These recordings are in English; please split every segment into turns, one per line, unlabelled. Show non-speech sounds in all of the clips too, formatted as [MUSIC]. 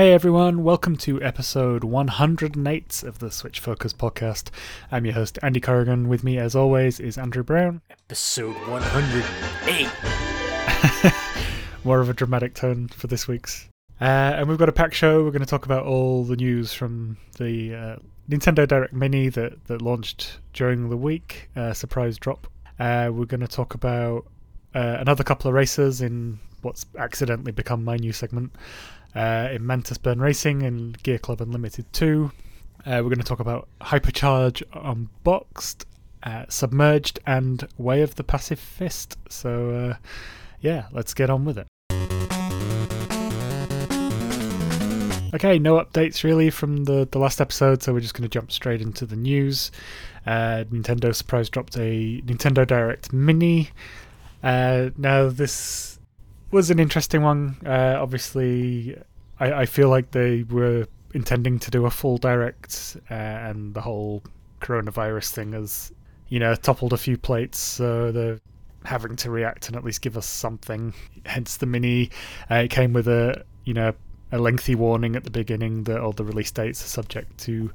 Hey everyone, welcome to episode 108 of the Switch Focus podcast. I'm your host, Andy Corrigan. With me, as always, is Andrew Brown.
Episode 108. [LAUGHS]
More of a dramatic tone for this week's. Uh, and we've got a packed show. We're going to talk about all the news from the uh, Nintendo Direct Mini that, that launched during the week, uh, surprise drop. Uh, we're going to talk about uh, another couple of races in what's accidentally become my new segment uh, in Mantis Burn Racing and Gear Club Unlimited 2. Uh, we're going to talk about Hypercharge Unboxed, uh, Submerged, and Way of the Passive Fist. So, uh, yeah, let's get on with it. Okay, no updates really from the, the last episode, so we're just going to jump straight into the news. Uh, Nintendo surprise dropped a Nintendo Direct Mini. Uh, now, this was an interesting one. Uh, obviously, I, I feel like they were intending to do a full direct, uh, and the whole coronavirus thing has, you know, toppled a few plates. So they're having to react and at least give us something. Hence the mini. Uh, it came with a, you know, a lengthy warning at the beginning that all the release dates are subject to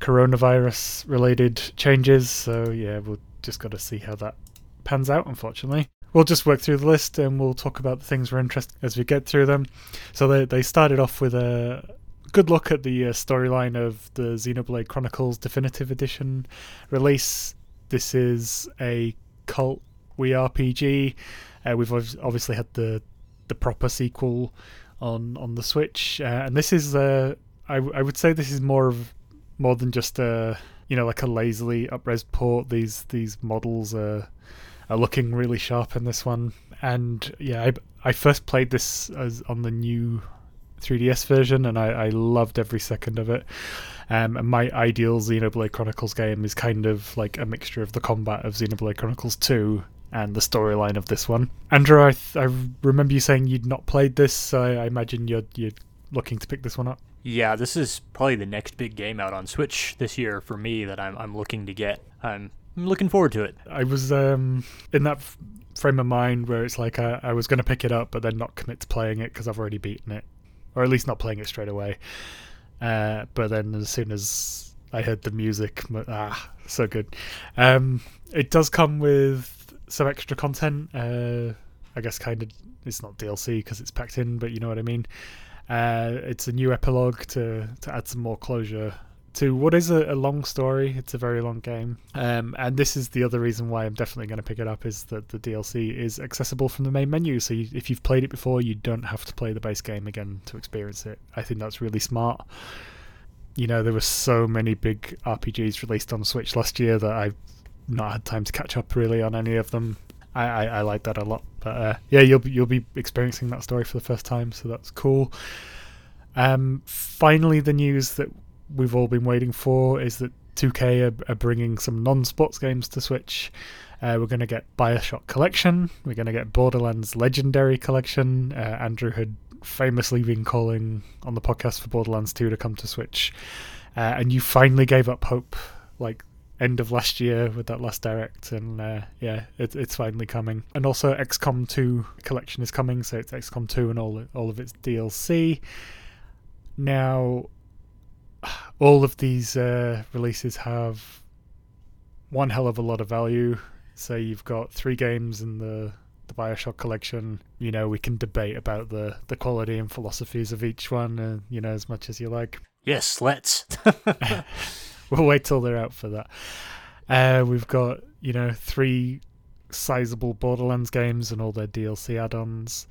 coronavirus related changes. So yeah, we'll just got to see how that pans out. Unfortunately Wii'll just work through the list and we'll talk about the things we're interested as we get through them. So they they started off with a good look at the uh, storyline of the Xenoblade Chronicles Definitive Edition release. This is a cult we RPG. Uh, we've obviously had the the proper sequel on on the Switch, uh, and this is uh, I, I would say this is more of more than just a you know like a lazily upres port. These these models are are looking really sharp in this one. And yeah, I, I first played this as on the new 3DS version, and I, I loved every second of it. Um, and my ideal Xenoblade Chronicles game is kind of like a mixture of the combat of Xenoblade Chronicles 2 and the storyline of this one. Andrew, I, th- I remember you saying you'd not played this, so I, I imagine you're you're looking to pick this one up.
Yeah, this is probably the next big game out on Switch this year for me that I'm I'm looking to get. I'm I'm looking forward to it.
I was um, in that f- frame of mind where it's like I, I was going to pick it up, but then not commit to playing it because I've already beaten it, or at least not playing it straight away. Uh, but then as soon as I heard the music, ah, so good. Um, it does come with some extra content. Uh, I guess kind of it's not DLC because it's packed in, but you know what I mean. Uh, it's a new epilogue to to add some more closure to what is a, a, long story. It's a very long game, um, and this is the other reason why I'm definitely going to pick it up is that the DLC is accessible from the main menu. So you, if you've played it before, you don't have to play the base game again to experience it. I think that's really smart. You know, there were so many big RPGs released on Switch last year that I've not had time to catch up really on any of them. I, I, I like that a lot. But uh, yeah, you'll be, you'll be experiencing that story for the first time, so that's cool. Um, finally, the news that we've all been waiting for is that 2K are, are bringing some non-sports games to Switch. Uh, we're going to get Bioshock Collection. We're going to get Borderlands Legendary Collection. Uh, Andrew had famously been calling on the podcast for Borderlands 2 to come to Switch, uh, and you finally gave up hope, like end of last year with that last direct, and uh, yeah, it, it's finally coming. And also XCOM 2 Collection is coming, so it's XCOM 2 and all all of its DLC. Now, all of these uh, releases have one hell of a lot of value. Say you've got three games in the the Bioshock collection. You know, we can debate about the the quality and philosophies of each one, uh, you know, as much as you like.
Yes, let's. [LAUGHS] [LAUGHS]
we'll wait till they're out for that. Uh, we've got you know three sizable Borderlands games and all their DLC add-ons.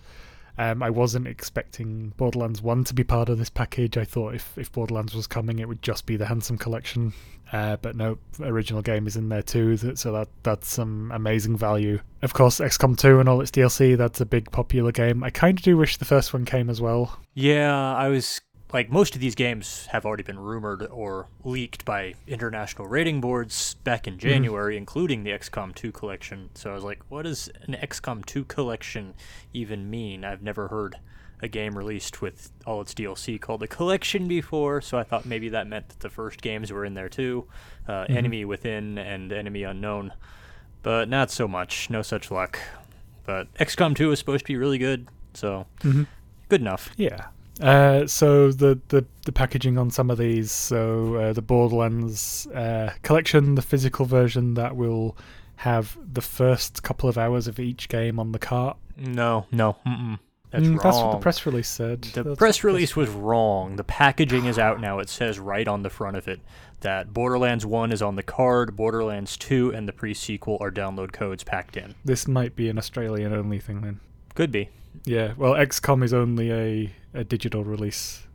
Um, I wasn't expecting Borderlands 1 to be part of this package. I thought if, if Borderlands was coming, it would just be the Handsome Collection. Uh, but no, original game is in there too, so that that's some amazing value. Of course, XCOM 2 and all its DLC, that's a big popular game. I kind of do wish the first one came as well.
Yeah, I was like most of these games have already been rumored or leaked by international rating boards back in mm-hmm. January, mm-hmm. including the XCOM 2 collection. So I was like, what does an XCOM 2 collection even mean? I've never heard a game released with all its DLC called a collection before, so I thought maybe that meant that the first games were in there too uh, mm-hmm. Enemy Within and Enemy Unknown. But not so much, no such luck. But XCOM 2 is supposed to be really good, so mm-hmm. good enough.
Yeah Uh, so the, the the packaging on some of these, so uh, the Borderlands uh, collection, the physical version that will have the first couple of hours of each game on the cart.
No, no, mm-mm. That's
Mm,
wrong.
That's what the press release said.
The
That's
press release was wrong. The packaging is out now. It says right on the front of it that Borderlands 1 is on the card, Borderlands 2 and the pre sequel are download codes packed in.
This might be an Australian only thing then.
Could be.
Yeah, well, XCOM is only a, a digital release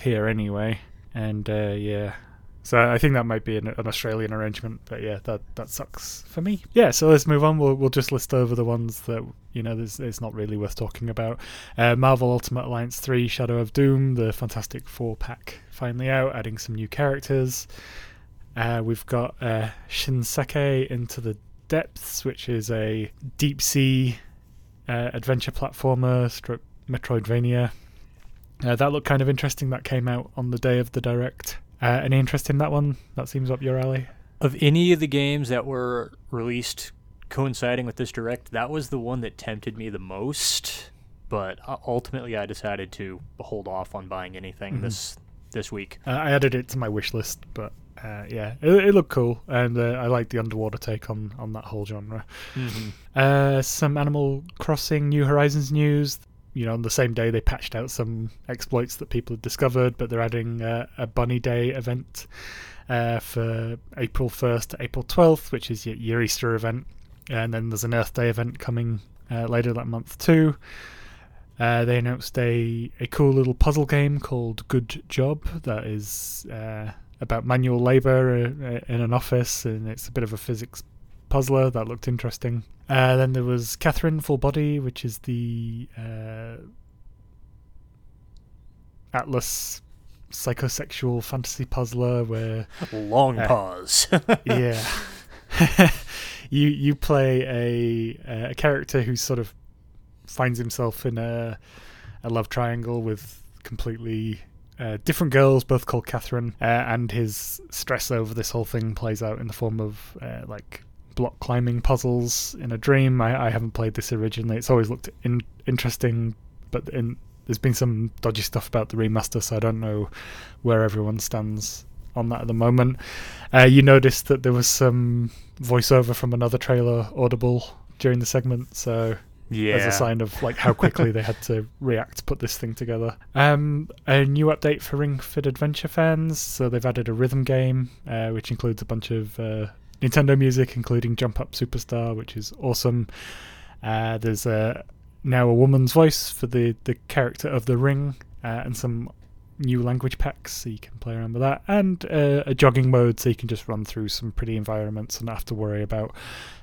here anyway, and uh, yeah, so I think that might be an, an Australian arrangement. But yeah, that that sucks for me. Yeah, so let's move on. We'll we'll just list over the ones that you know it's not really worth talking about. Uh, Marvel Ultimate Alliance three, Shadow of Doom, the Fantastic Four pack finally out, adding some new characters. Uh, we've got uh, Shinsekai Into the Depths, which is a deep sea uh, adventure platformer, stroke Metroidvania. Uh, that looked kind of interesting. That came out on the day of the direct. Uh, any interest in that one? That seems up your alley.
Of any of the games that were released coinciding with this direct, that was the one that tempted me the most. But uh, ultimately, I decided to hold off on buying anything
Mhm.
this this week.
Uh, I added it to my wish list, but uh, yeah, it, it looked cool, and uh, I like the underwater take on on that whole genre.
Mm-hmm.
Uh, some Animal Crossing New Horizons news. You know, on the same day they patched out some exploits that people had discovered, but they're adding uh, a Bunny Day event uh, for April 1st to April 12th, which is your, your Easter event. And then there's an Earth Day event coming uh, later that month too. Uh, they announced a, a cool little puzzle game called Good Job that is uh, about manual labor uh, in an office, and it's a bit of a physics puzzler that looked interesting. Uh, then there was Catherine Full Body, which is the uh, Atlus psychosexual fantasy puzzler where
Long
Uh,
pause. [LAUGHS]
yeah [LAUGHS] you you play a a character who sort of finds himself in a a love triangle with completely uh, different girls, both called Catherine, uh, and his stress over this whole thing plays out in the form of uh, like block climbing puzzles in a dream. I, I haven't played this originally. It's always looked in, interesting, but in, there's been some dodgy stuff about the remaster, so I don't know where everyone stands on that at the moment. Uh, you noticed that there was some voiceover from another trailer audible during the segment, so
yeah.
as a sign of like how quickly they had to [LAUGHS] react to put this thing together. Um, a new update for Ring Fit Adventure fans. So they've added a rhythm game, uh, which includes a bunch of uh, Nintendo music, including Jump Up Superstar, which is awesome. Uh, there's a now a woman's voice for the the character of the ring, uh, and some new language packs so you can play around with that, and uh, a jogging mode so you can just run through some pretty environments and not have to worry about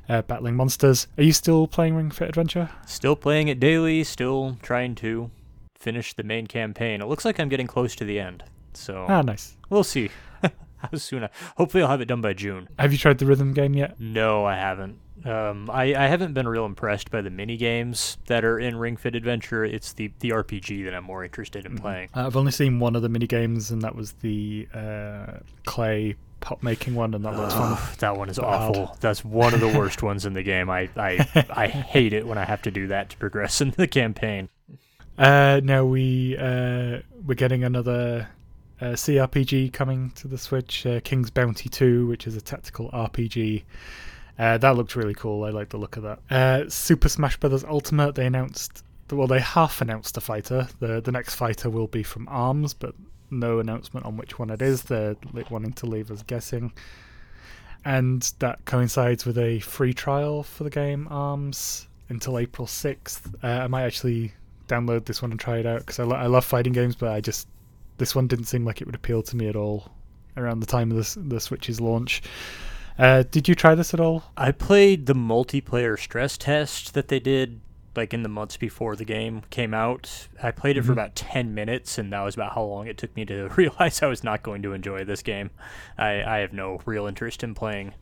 uh, battling monsters. Are you still playing Ring Fit Adventure?
Still playing it daily, still trying to finish the main campaign. It looks like I'm getting close to the end. So
Ah, nice.
we'll see [LAUGHS] how soon. I, hopefully, I'll have it done by June.
Have you tried the rhythm game yet?
No, I haven't. Um, I, I haven't been real impressed by the mini games that are in Ring Fit Adventure. It's the, the RPG that I'm more interested in playing.
Uh, I've only seen one of the mini games, and that was the uh, clay pot making one, and that looks fun. [SIGHS]
That one is
But hard.
awful. That's one of the worst [LAUGHS] ones in the game. I, I I [LAUGHS] hate it when I have to do that to progress in the campaign.
Uh, now we uh, we're getting another uh, CRPG coming to the Switch, uh, King's Bounty 2, which is a tactical RPG. Uh, that looked really cool. I like the look of that. Uh, Super Smash Bros. Ultimate. They announced, well, they half announced a fighter. the The next fighter will be from Arms, but no announcement on which one it is. They're wanting to leave us guessing. And that coincides with a free trial for the game Arms until April 6th. Uh, I might actually download this one and try it out because I, lo- I love fighting games, but I just this one didn't seem like it would appeal to me at all around the time of the, s- the Switch's launch. Uh, did you try this at all?
I played the multiplayer stress test that they did like in the months before the game came out. I played it for
Mhm.
about 10 minutes and that was about how long it took me to [LAUGHS] realize I was not going to enjoy this game. I, I have no real interest in playing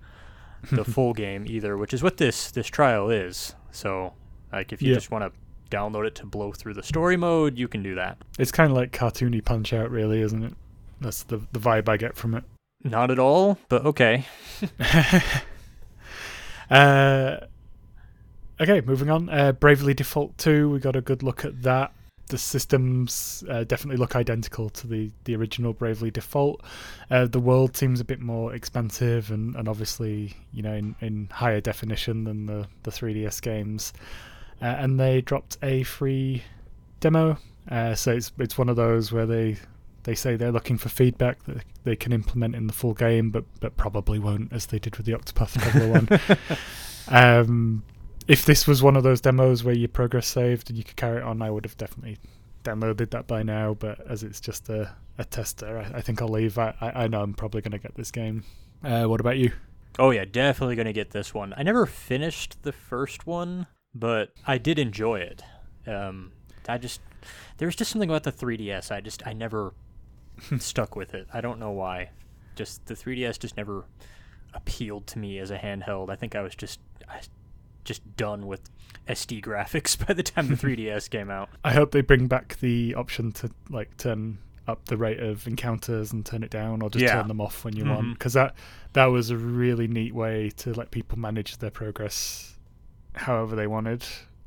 the [LAUGHS] full game either, which is what this this trial is. So, like if you
Yeah.
just want to download it to blow through the story mode, you can do that.
It's kind of like cartoony Punch Out, really, isn't it? That's the the vibe I get from it.
Not at all, but okay. [LAUGHS]
uh, okay, moving on. Uh, Bravely Default 2, we got a good look at that. the systems uh, definitely look identical to the, the original Bravely Default. Uh, the world seems a bit more expansive and, and obviously, you know, in, in higher definition than the, the 3DS games. Uh, and they dropped a free demo. Uh, so it's it's one of those where they they say they're looking for feedback that they can implement in the full game, but but probably won't, as they did with the Octopath Traveler one. [LAUGHS] Um, if this was one of those demos where your progress saved and you could carry it on, I would have definitely downloaded that by now. But as it's just a, a tester, I, I think I'll leave. I, I, I know I'm probably going to get this game. Uh, what about you?
Oh yeah, definitely gonna get this one. I never finished the first one, but I did enjoy it. Um, I just there was just something about the 3DS. I just I never [LAUGHS] stuck with it. I don't know why. Just the 3DS just never appealed to me as a handheld. I think I was just I, just done with SD [LAUGHS] graphics by the time the [LAUGHS] 3DS came out.
I hope they bring back the option to like turn up the rate of encounters and turn it down, or just
Yeah.
turn them off when you want.
Mhm.
Because that that was a really neat way to let people manage their progress however they wanted.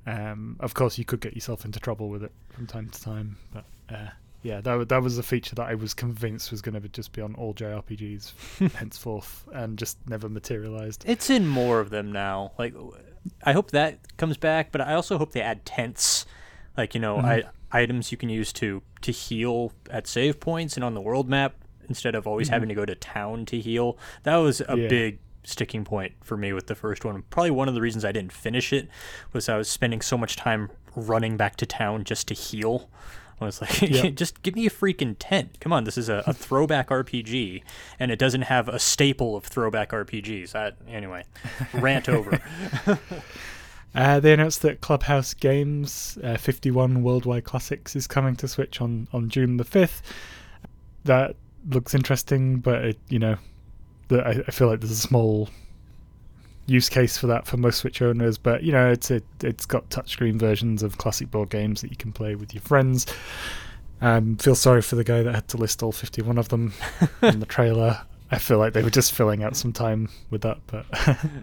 Um, of course, you could get yourself into trouble with it from time to time, but uh, yeah, that that was a feature that I was convinced was going to just be on all JRPGs [LAUGHS] henceforth, and just never materialized.
It's in more of them now. Like, I hope that comes back, but I also hope they add tents, like you know, I, items you can use to to heal at save points and on the world map instead of always having to go to town to heal. That was a
Yeah.
big sticking point for me with the first one. Probably one of the reasons I didn't finish it was I was spending so much time running back to town just to heal. I was like,
Yeah. [LAUGHS]
just give me a freaking tent. Come on, this is a, a throwback RPG, and it doesn't have a staple of throwback RPGs. I, anyway, rant over. [LAUGHS]
Uh, they announced that Clubhouse Games uh, 51 Worldwide Classics is coming to Switch on, on June the 5th. That looks interesting, but it, you know, the, I, I feel like there's a small use case for that for most Switch owners. But you know, it's it, it's got touchscreen versions of classic board games that you can play with your friends. Um, feel sorry for the guy that had to list all 51 of them [LAUGHS] in the trailer. I feel like they were just filling out some time with that, but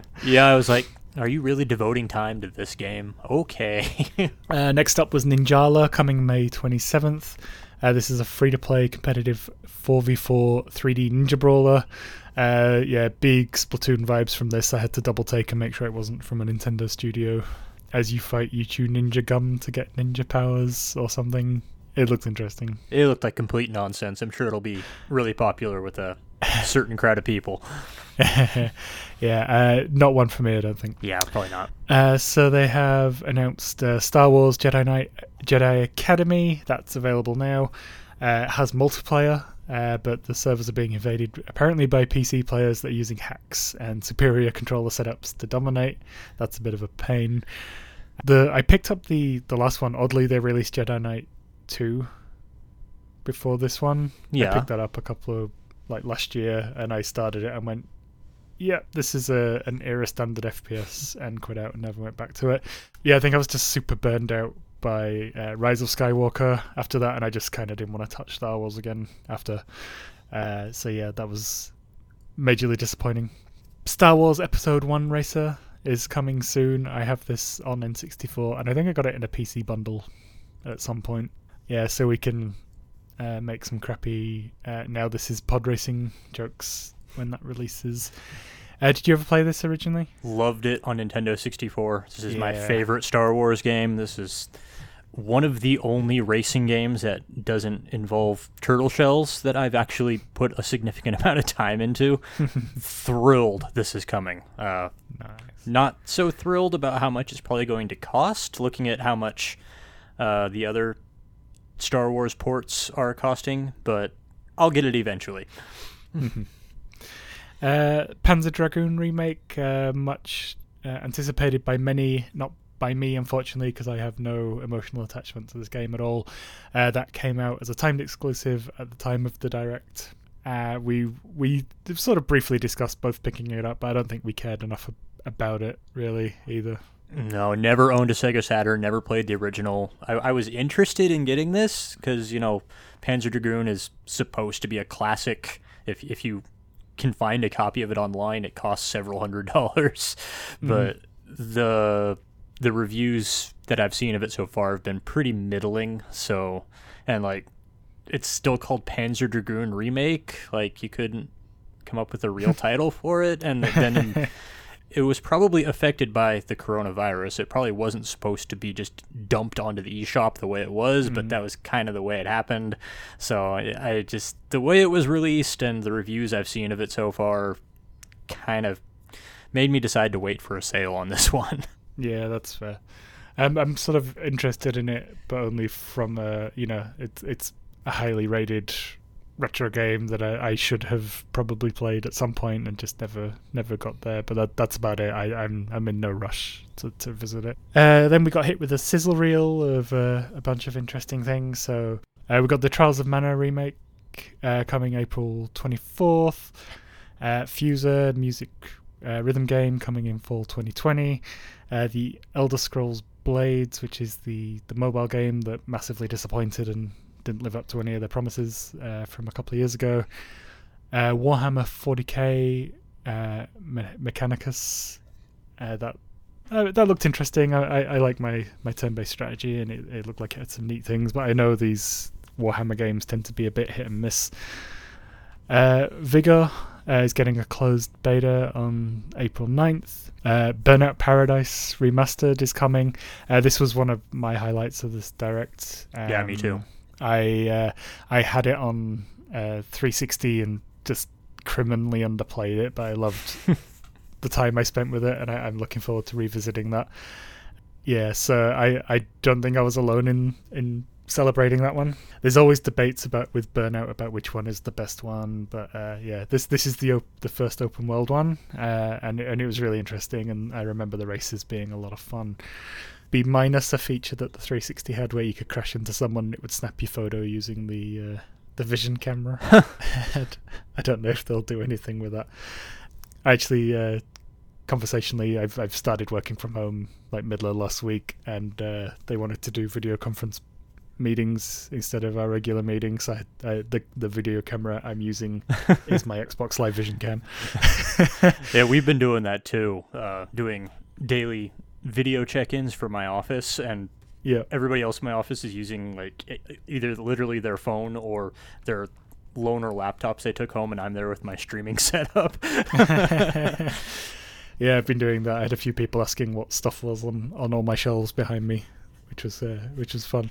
[LAUGHS]
yeah, I was like, are you really devoting time to this game? Okay. [LAUGHS]
Uh, next up was Ninjala coming May 27th. Uh, this is a free to play competitive 4v4 3D ninja brawler. Uh, yeah, big Splatoon vibes from this. I had to double take and make sure it wasn't from a Nintendo studio. As you fight, you chew ninja gum to get ninja powers or something. It looks interesting.
it looked like complete nonsense. I'm sure it'll be really popular with a certain crowd of people. [LAUGHS]
yeah, uh, not one for me, I don't think.
Yeah, probably not.
Uh, so they have announced uh, Star Wars Jedi Knight Jedi Academy. That's available now. Uh, it has multiplayer, uh, but the servers are being invaded apparently by PC players that are using hacks and superior controller setups to dominate. That's a bit of a pain. The I picked up the the last one. Oddly, they released Jedi Knight two before this one.
Yeah, I
picked that up a couple of like last year, and I started it and went, "Yeah, this is a an era standard FPS," and quit out and never went back to it. Yeah, I think I was just super burned out by uh, Rise of Skywalker after that, and I just kind of didn't want to touch Star Wars again after. Uh, so yeah, that was majorly disappointing. Star Wars Episode One Racer is coming soon. I have this on N64, and I think I got it in a PC bundle at some point. Yeah, so we can uh, make some crappy. Uh, now this is pod racing jokes when that releases. Uh, did you ever play this originally?
Loved it on Nintendo 64. This is my favorite Star Wars game. This is one of the only racing games that doesn't involve turtle shells that I've actually put a significant [LAUGHS] amount of time into. [LAUGHS] thrilled this is coming. Uh,
Nice.
not so thrilled about how much it's probably going to cost, looking at how much uh, the other Star Wars ports are costing, but I'll get it eventually. [LAUGHS]
Uh, Panzer Dragoon remake, uh, much uh, anticipated by many, not by me, unfortunately, because I have no emotional attachment to this game at all. Uh, that came out as a timed exclusive at the time of the direct. Uh, we we sort of briefly discussed both picking it up, but I don't think we cared enough ab- about it really either.
No, never owned a Sega Saturn, never played the original. I, I was interested in getting this because, you know, Panzer Dragoon is supposed to be a classic. If, if you can find a copy of it online, it costs several hundred [LAUGHS] dollars. Mm-hmm. But the the reviews that I've seen of it so far have been pretty middling. So, and like, it's still called Panzer Dragoon Remake. Like, you couldn't come up with a real [LAUGHS] title for it. And then in, [LAUGHS] it was probably affected by the coronavirus. It probably wasn't supposed to be just dumped onto the eShop the way it was, mm-hmm. but that was kind of the way it happened. So I, I just, the way it was released and the reviews I've seen of it so far kind of made me decide to wait for a sale on this [LAUGHS] one.
Yeah, that's fair. Um, I'm sort of interested in it, but only from a you know it's it's a highly rated retro game that I, I should have probably played at some point and just never never got there. But that, that's about it. I, am I'm, I'm in no rush to, to visit it. Uh, then we got hit with a sizzle reel of uh, a bunch of interesting things. So uh, we got the Trials of Mana remake uh, coming April 24th. Uh, Fuser music uh, rhythm game coming in fall 2020. the Elder Scrolls Blades, which is the the mobile game that massively disappointed and didn't live up to any of their promises uh, from a couple of years ago. Uh, Warhammer 40k uh, Me- Mechanicus uh, that uh, that looked interesting. I, I, I, like my, my turn-based strategy, and it, it looked like it had some neat things. But I know these Warhammer games tend to be a bit hit and miss. Uh, Vigor is getting a closed beta on April 9th. Burnout Paradise Remastered is coming. this was one of my highlights of this direct.
Um, yeah, me too.
I uh, I had it on uh, 360 and just criminally underplayed it, but I loved [LAUGHS] the time I spent with it, and I, am looking forward to revisiting that. Yeah, so I, I don't think I was alone in in celebrating that one. There's always debates about with Burnout about which one is the best one, but uh, yeah, this this is the op- the first open world one, uh, and and it was really interesting, and I remember the races being a lot of fun be minus a feature that the 360 had where you could crash into someone and it would snap your photo using the uh, the vision camera. [LAUGHS] [LAUGHS] I don't know if they'll do anything with that. Actually, uh, conversationally, I've I've started working from home like middle of last week, and uh, they wanted to do video conference meetings instead of our regular meetings. I, I, the the video camera I'm using [LAUGHS] is my Xbox Live Vision cam.
yeah, we've been doing that too. Uh, doing daily video check-ins for my office and
yeah.
everybody else in my office is using like either literally their phone or their loaner laptops they took home and i'm there with my streaming [LAUGHS] setup. [LAUGHS]
Yeah i've been doing that. I had a few people asking what stuff was on, on all my shelves behind me which was uh, which was fun.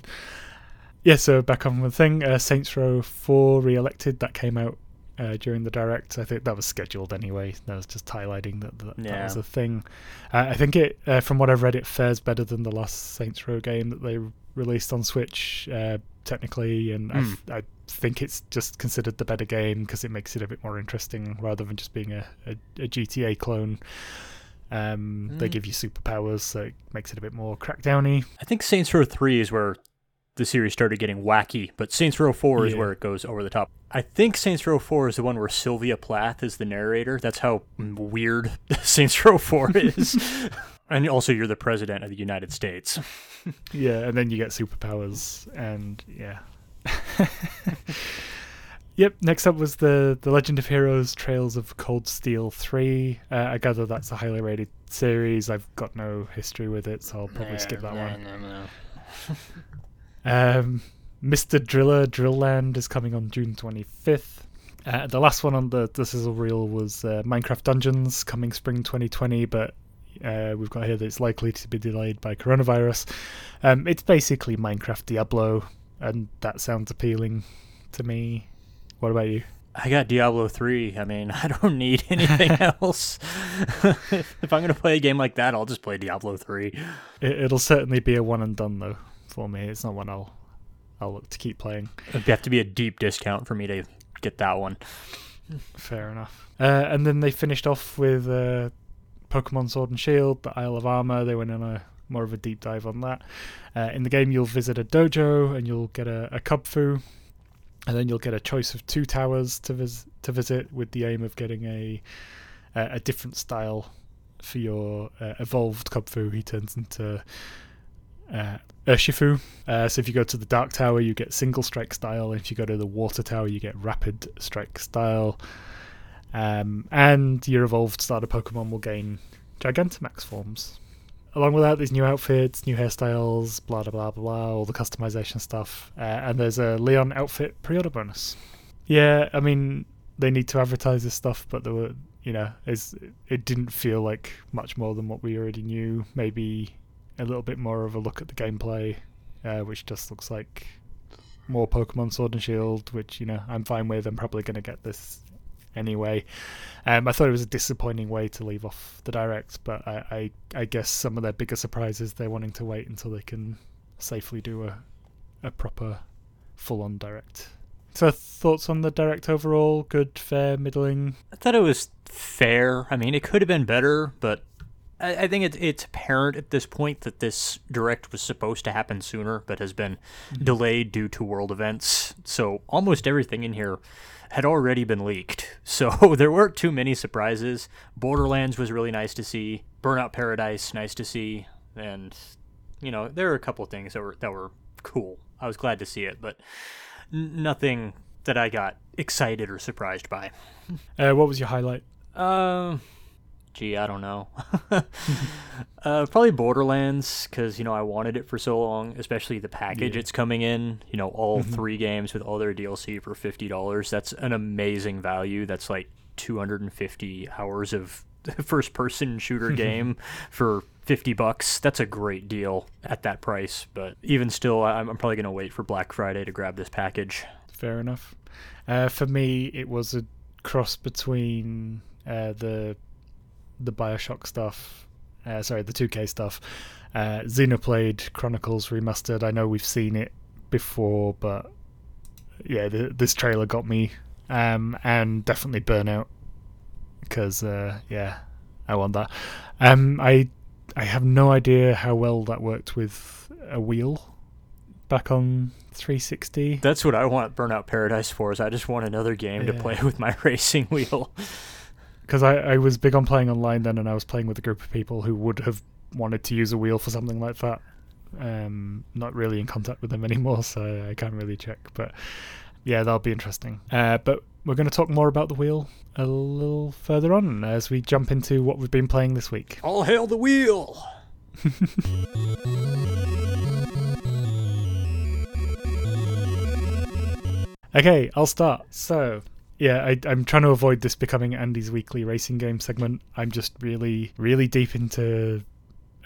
Yeah so back on the thing uh, saints row 4 re-elected that came out uh, during the direct. I think that was scheduled anyway. That was just highlighting that that, yeah. that was a thing. Uh, I think it, uh, from what I've read, it fares better than the last Saints Row game that they released on Switch uh, technically, and mm. I, I, think it's just considered the better game because it makes it a bit more interesting rather than just being a, a, a GTA clone. Um, mm. They hmm. give you superpowers, so it makes it a bit more crackdowny.
I think Saints Row Three is where the series started getting wacky, but Saints Row 4 is where it goes over the top. I think Saints Row 4 is the one where Sylvia Plath is the narrator. That's how weird [LAUGHS] Saints Row 4 [LAUGHS] is. and also, you're the president of the United States. [LAUGHS]
yeah, and then you get superpowers, and yeah. Yep. Next up was the the Legend of Heroes: Trails of Cold Steel three. Uh, I gather that's a highly rated series. I've got no history with it, so I'll probably skip that one. No, no. Um, Mr. Driller Drillland is coming on June 25th. Uh, the last one on the, the sizzle reel was uh, Minecraft Dungeons coming spring 2020, but uh, we've got here that it's likely to be delayed by coronavirus. Um, it's basically Minecraft Diablo, and that sounds appealing to me. What about you?
I got Diablo 3. I mean, [LAUGHS] I don't need anything [LAUGHS] else. [LAUGHS] if I'm going to play a game like that, I'll just play Diablo 3.
It, will certainly be a one and done, though for me. It's not one I'll I'll look to keep playing.
It'd have to be a deep discount for me to get that one.
Fair enough. Uh, and then they finished off with uh, Pokemon Sword and Shield, the Isle of Armor. They went on a more of a deep dive on that. Uh, in the game, you'll visit a dojo and you'll get a, a Kubfu, and then you'll get a choice of two towers to vis- to visit with the aim of getting a a, a different style for your uh, evolved Kubfu. He turns into uh, Urshifu. Uh, so if you go to the Dark Tower, you get single strike style. If you go to the Water Tower, you get rapid strike style. Um, and your evolved starter Pokemon will gain Gigantamax forms. along with that, there's new outfits, new hairstyles, blah blah blah blah, all the customization stuff, uh, and there's a Leon outfit pre-order bonus. Yeah, I mean they need to advertise this stuff, but there were, you know, it didn't feel like much more than what we already knew. Maybe a little bit more of a look at the gameplay, uh, which just looks like more Pokemon Sword and Shield, which you know I'm fine with. I'm probably going to get this anyway. Um, I thought it was a disappointing way to leave off the direct, but I, I, I guess some of their bigger surprises they're wanting to wait until they can safely do a a proper full on direct. So thoughts on the direct overall? Good, fair, middling.
I thought it was fair. I mean, it could have been better, but I, I think it, it's apparent at this point that this direct was supposed to happen sooner, but has been mm-hmm. delayed due to world events. So almost everything in here had already been leaked. [LAUGHS] So there weren't too many surprises. Borderlands was really nice to see. Burnout Paradise, nice to see. And you know, there were a couple of things that were that were cool. I was glad to see it, but n- nothing that I got excited or surprised by. [LAUGHS]
Uh, what was your highlight?
Um. Uh, gee, I don't know. [LAUGHS] uh, probably Borderlands because you know I wanted it for so long, especially the package yeah. it's coming in. You know, all mm-hmm. three games with all their DLC for fifty dollars. That's an amazing value. That's like two hundred and fifty hours of [LAUGHS] first-person shooter [LAUGHS] game for 50 bucks. That's a great deal at that price, but even still, I'm, I'm probably going to wait for Black Friday to grab this package.
Fair enough. Uh, for me, it was a cross between uh, the the Bioshock stuff, uh, sorry, the 2K stuff, uh, Xenoblade Chronicles Remastered. I know we've seen it before, but yeah, the, this trailer got me, um, and definitely Burnout because uh, yeah, I want that. Um, I I have no idea how well that worked with a wheel back on 360.
That's what I want Burnout Paradise for. Is I just want another game yeah. to play [LAUGHS] with my racing wheel
because I, I was big on playing online then, and I was playing with a group of people who would have wanted to use a wheel for something like that. Um, not really in contact with them [LAUGHS] anymore, so I can't really check. But yeah, that'll be interesting. Uh, but we're going to talk more about the wheel a little further on as we jump into what we've been playing this week.
All hail the wheel! [LAUGHS]
okay, I'll start. So, yeah, I, am trying to avoid this becoming Andy's weekly racing game segment. I'm just really, really deep into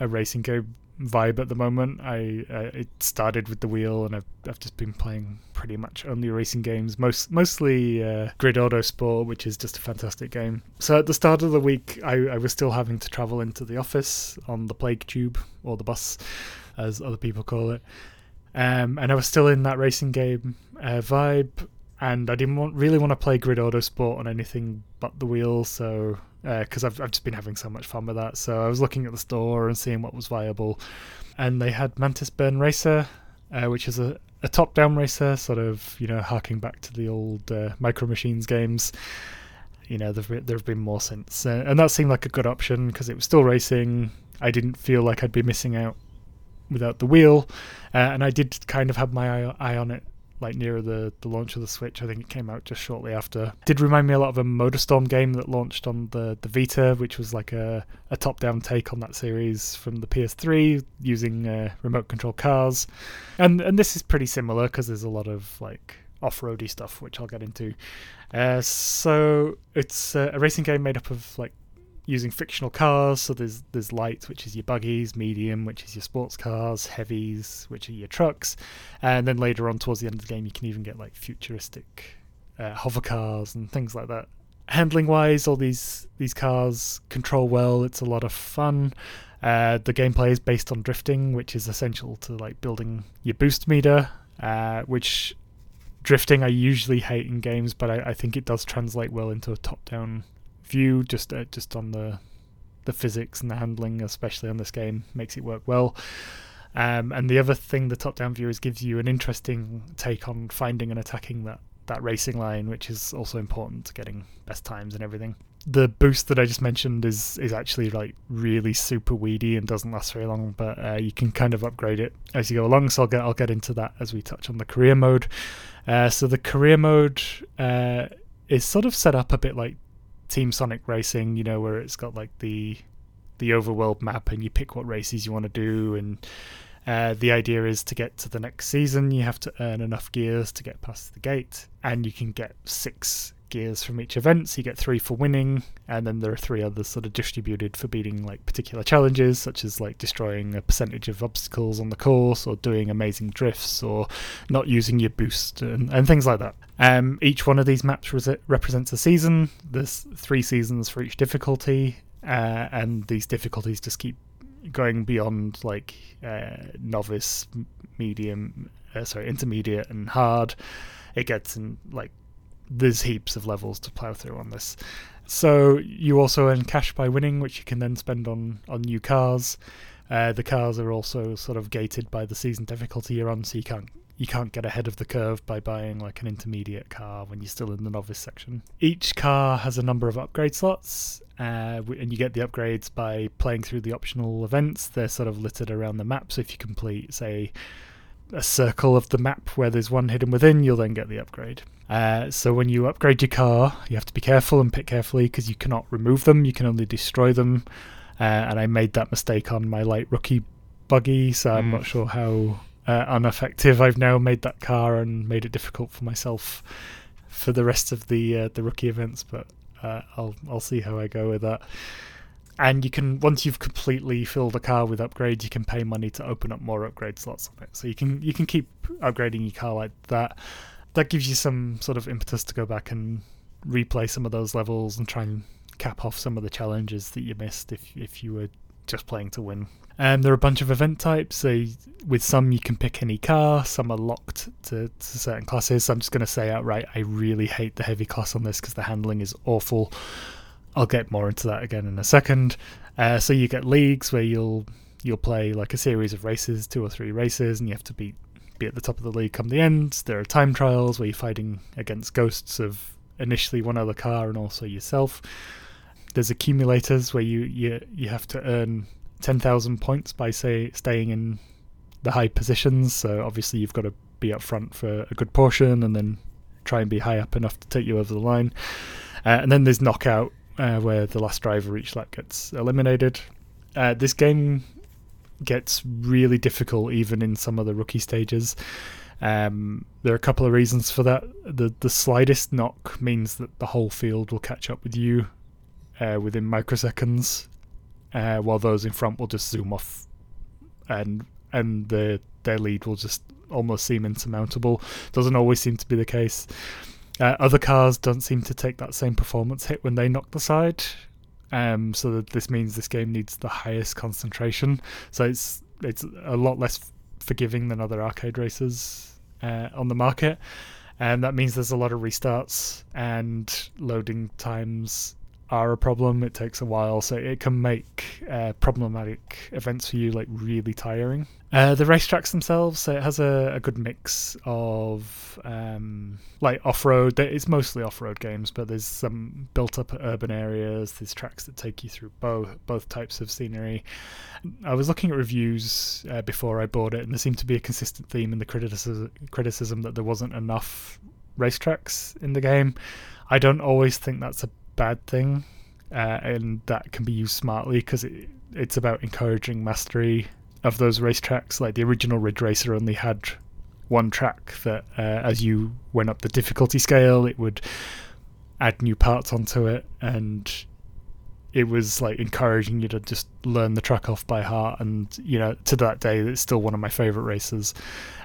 a racing game vibe at the moment. I it started with the wheel, and I've I've just been playing pretty much only racing games, most mostly uh, Grid Autosport, which is just a fantastic game. So at the start of the week, I, I was still having to travel into the office on the plague tube or the bus, as other people call it. Um, and I was still in that racing game uh, vibe and I didn't want, really want to play Grid Autosport on anything but the wheel, so because uh, I've I've just been having so much fun with that. So I was looking at the store and seeing what was viable, and they had Mantis Burn Racer, uh, which is a, a top-down racer, sort of you know harking back to the old uh, Micro Machines games. You know, there have been more since, uh, and that seemed like a good option because it was still racing. I didn't feel like I'd be missing out without the wheel, uh, and I did kind of have my eye, eye on it like near the, the launch of the Switch. I think it came out just shortly after. Did remind me a lot of a Motorstorm game that launched on the, the Vita, which was like a, a top down take on that series from the PS3 using uh, remote control cars. And and this is pretty similar because there's a lot of like off roady stuff, which I'll get into. Uh, so it's uh, a racing game made up of like using fictional cars. So there's there's light, which is your buggies, medium, which is your sports cars, heavies, which are your trucks, and then later on towards the end of the game, you can even get like futuristic uh, hover cars and things like that. Handling wise, all these these cars control well. It's a lot of fun. Uh, the gameplay is based on drifting, which is essential to like building your boost meter, uh, which drifting I usually hate in games, but I, I think it does translate well into a top-down view, just uh, just on the the physics and the handling, especially on this game, makes it work well. Um, and the other thing the top-down view is gives you an interesting take on finding and attacking that that racing line, which is also important to getting best times and everything. The boost that I just mentioned is is actually like really super weedy and doesn't last very long, but uh, you can kind of upgrade it as you go along. So I'll get I'll get into that as we touch on the career mode. Uh, so the career mode uh, is sort of set up a bit like Team Sonic Racing, you know, where it's got like the the overworld map and you pick what races you want to do and uh, the idea is to get to the next season you have to earn enough gears to get past the gate and you can get six gears from each event so you get three for winning and then there are three others sort of distributed for beating like particular challenges such as like destroying a percentage of obstacles on the course or doing amazing drifts or not using your boost and, and things like that um, each one of these maps re- represents a season there's three seasons for each difficulty uh, and these difficulties just keep going beyond like uh, novice, medium, uh, sorry, intermediate, and hard. It gets in like there's heaps of levels to plow through on this. So you also earn cash by winning, which you can then spend on on new cars. Uh, the cars are also sort of gated by the season difficulty you're on, so you can't you can't get ahead of the curve by buying like an intermediate car when you're still in the novice section. Each car has a number of upgrade slots, uh, and you get the upgrades by playing through the optional events. They're sort of littered around the map, so if you complete, say, a circle of the map where there's one hidden within, you'll then get the upgrade. Uh, so when you upgrade your car, you have to be careful and pick carefully because you cannot remove them, you can only destroy them. Uh, and I made that mistake on my light rookie buggy, so I'm not sure how uh, ineffective I've now made that car and made it difficult for myself for the rest of the uh, the rookie events. But uh, I'll I'll see how I go with that. And you can once you've completely filled a car with upgrades, you can pay money to open up more upgrade slots on it. So you can you can keep upgrading your car like that. That gives you some sort of impetus to go back and replay some of those levels and try and cap off some of the challenges that you missed if if you were just playing to win. And um, there are a bunch of event types. So with some you can pick any car. Some are locked to, to certain classes. So I'm just going to say outright, I really hate the heavy class on this because the handling is awful. I'll get more into that again in a second. Uh, so you get leagues where you'll you'll play like a series of races, two or three races, and you have to be be at the top of the league come the end. There are time trials where you're fighting against ghosts of initially one other car and also yourself. There's accumulators where you you, you have to earn 10,000 points by say staying in the high positions. So obviously you've got to be up front for a good portion and then try and be high up enough to take you over the line. Uh, and then there's knockout uh, where the last driver each lap gets eliminated. Uh, this game gets really difficult even in some of the rookie stages. Um, there are a couple of reasons for that. The the slightest knock means that the whole field will catch up with you uh, within microseconds, uh, while those in front will just zoom off, and and the their lead will just almost seem insurmountable. Doesn't always seem to be the case. Uh, other cars don't seem to take that same performance hit when they knock the side, um, so this means this game needs the highest concentration. So it's it's a lot less forgiving than other arcade races uh, on the market, and that means there's a lot of restarts and loading times are a problem. It takes a while, so it can make uh, problematic events for you like really tiring. Uh, the racetracks themselves, so it has a, a good mix of um, like off-road. It's mostly off-road games, but there's some built-up urban areas. There's tracks that take you through both both types of scenery. I was looking at reviews uh, before I bought it, and there seemed to be a consistent theme in the criticism criticism that there wasn't enough racetracks in the game. I don't always think that's a bad thing, uh, and that can be used smartly because it, it's about encouraging mastery of those racetracks. Like the original Ridge Racer only had one track that, uh, as you went up the difficulty scale, it would add new parts onto it, and it was like encouraging you to just learn the track off by heart. And you know, to that day, it's still one of my favorite races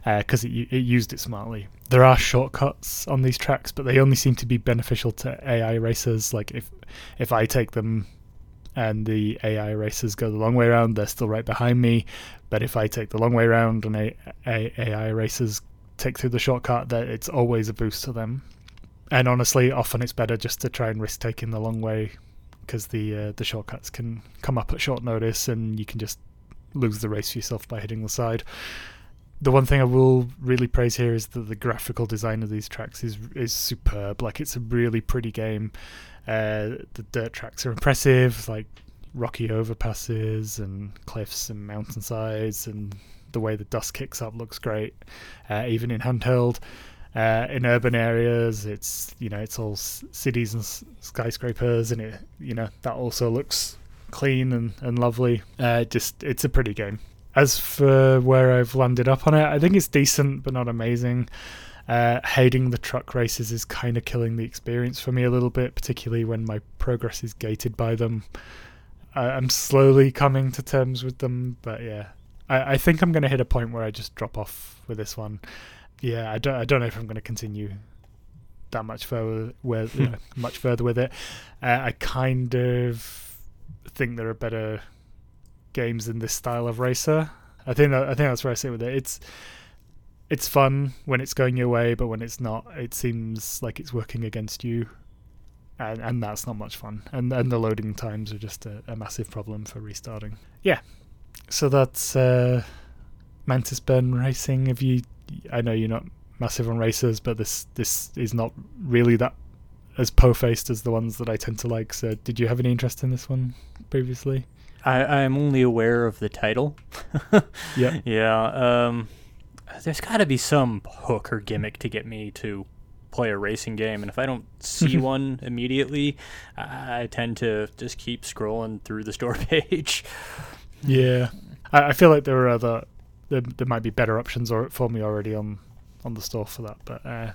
because uh, it, it used it smartly there are shortcuts on these tracks, but they only seem to be beneficial to AI racers. Like if if I take them and the AI racers go the long way around, they're still right behind me. But if I take the long way around and a, a, AI racers take through the shortcut, that it's always a boost to them. And honestly, often it's better just to try and risk taking the long way because the uh, the shortcuts can come up at short notice, and you can just lose the race yourself by hitting the side the one thing I will really praise here is that the graphical design of these tracks is is superb. Like it's a really pretty game. Uh, the dirt tracks are impressive, like rocky overpasses and cliffs and mountainsides, and the way the dust kicks up looks great, uh, even in handheld. Uh, in urban areas, it's you know it's all cities and skyscrapers, and it you know that also looks clean and, and lovely. Uh, just it's a pretty game. As for where I've landed up on it, I think it's decent but not amazing. Uh, hating the truck races is kind of killing the experience for me a little bit, particularly when my progress is gated by them. I, I'm slowly coming to terms with them, but yeah, I, I think I'm going to hit a point where I just drop off with this one. Yeah, I don't, I don't know if I'm going to continue that much further with you know, much further with it. Uh, I kind of think there are better games in this style of racer. I think that, I think that's where I sit with it. It's it's fun when it's going your way, but when it's not, it seems like it's working against you, and and that's not much fun. And and the loading times are just a, a massive problem for restarting. Yeah, so that's uh, Mantis Burn Racing. Have you? I know you're not massive on racers, but this this is not really that as po-faced as the ones that I tend to like. So, did you have any interest in this one previously?
I, I'm only aware of the title. [LAUGHS]
Yeah.
Yeah. Um, there's got to be some hook or gimmick to get me to play a racing game, and if I don't see [LAUGHS] one immediately, I, I tend to just keep scrolling through the store [LAUGHS] page.
Yeah, I, I feel like there are other there, there might be better options or for me already on on the store for that, but uh,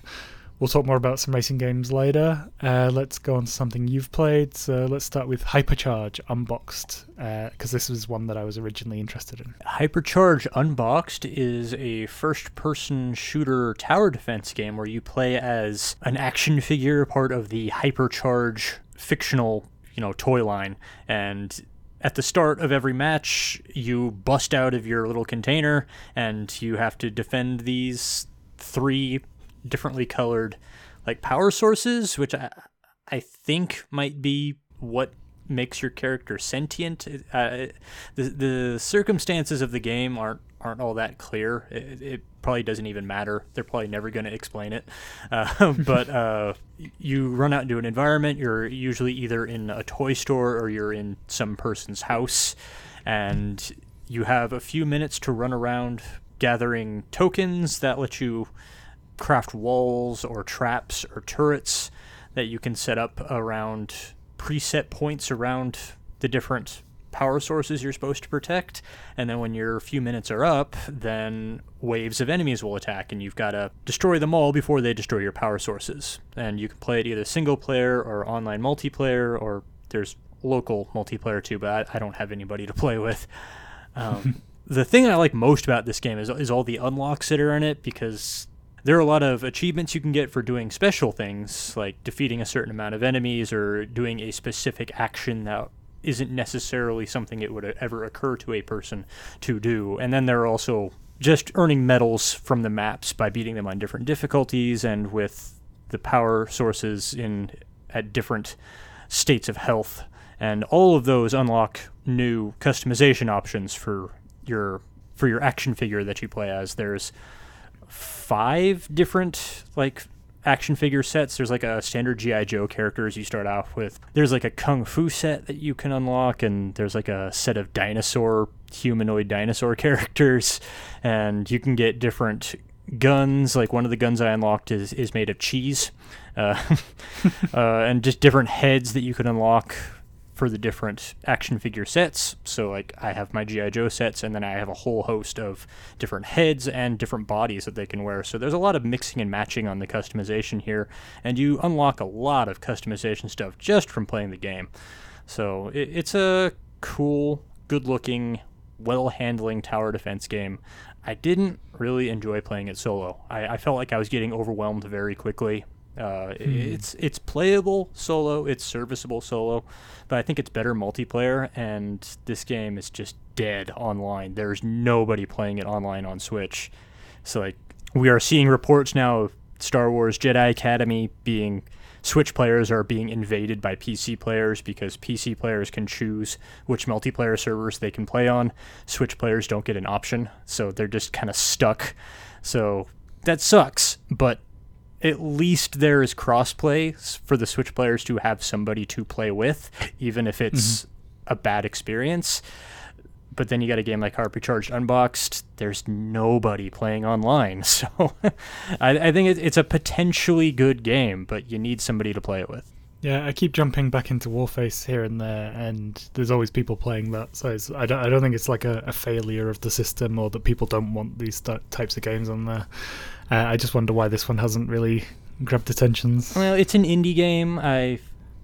we'll talk more about some racing games later. Uh, let's go on to something you've played. So let's start with Hypercharge Unboxed because this was one that I was originally interested in.
Hypercharge Unboxed is a first person shooter tower defense game where you play as an action figure, part of the Hypercharge fictional, you know, toy line. And at the start of every match, you bust out of your little container and you have to defend these three differently colored like power sources, which I I think might be what makes your character sentient. Uh, the the circumstances of the game aren't aren't all that clear. It, it probably doesn't even matter. They're probably never going to explain it. Uh, [LAUGHS] but uh, you run out into an environment. You're usually either in a toy store or you're in some person's house, and you have a few minutes to run around gathering tokens that let you craft walls or traps or turrets that you can set up around preset points around the different power sources you're supposed to protect. And then when your few minutes are up, then waves of enemies will attack, and you've got to destroy them all before they destroy your power sources. And you can play it either single player or online multiplayer, or there's local multiplayer too, but I, I don't have anybody to [LAUGHS] play with. Um, [LAUGHS] the thing I like most about this game is, is all the unlocks that are in it because there are a lot of achievements you can get for doing special things like defeating a certain amount of enemies or doing a specific action that isn't necessarily something it would ever occur to a person to do. And then there are also just earning medals from the maps by beating them on different difficulties and with the power sources in at different states of health. And all of those unlock new customization options for your for your action figure that you play as. There's five different like action figure sets. There's like a standard GI Joe characters you start off with. There's like a kung fu set that you can unlock, and there's like a set of dinosaur humanoid dinosaur [LAUGHS] characters, and you can get different guns. Like one of the guns I unlocked is is made of cheese, uh, [LAUGHS] uh, and just different heads that you can unlock for the different action figure sets. So like I have my GI Joe sets and then I have a whole host of different heads and different bodies that they can wear. So there's a lot of mixing and matching on the customization here and you unlock a lot of customization stuff just from playing the game. So it, it's a cool, good-looking, well-handling tower defense game. I didn't really enjoy playing it solo. I, I felt like I was getting overwhelmed very quickly uh, hmm. It's it's playable solo, it's serviceable solo, but I think it's better multiplayer. And this game is just dead online. There's nobody playing it online on Switch. So like we are seeing reports now of Star Wars Jedi Academy being Switch players are being invaded by PC players because PC players can choose which multiplayer servers they can play on. Switch players don't get an option, so they're just kind of stuck. So that sucks, but at least there is crossplay for the Switch players to have somebody to play with, even if it's mm-hmm. a bad experience. But then you got a game like Hypercharged Unboxed. There's nobody playing online, [LAUGHS] so I, I, think it, it's a potentially good game, but you need somebody to play it with.
Yeah, I keep jumping back into Warface here and there, and there's always people playing that. So it's, I don't, I don't think it's like a, a failure of the system or that people don't want these types of games on there. Uh, I just wonder why this one hasn't really grabbed attentions.
Well, it's an indie game. I,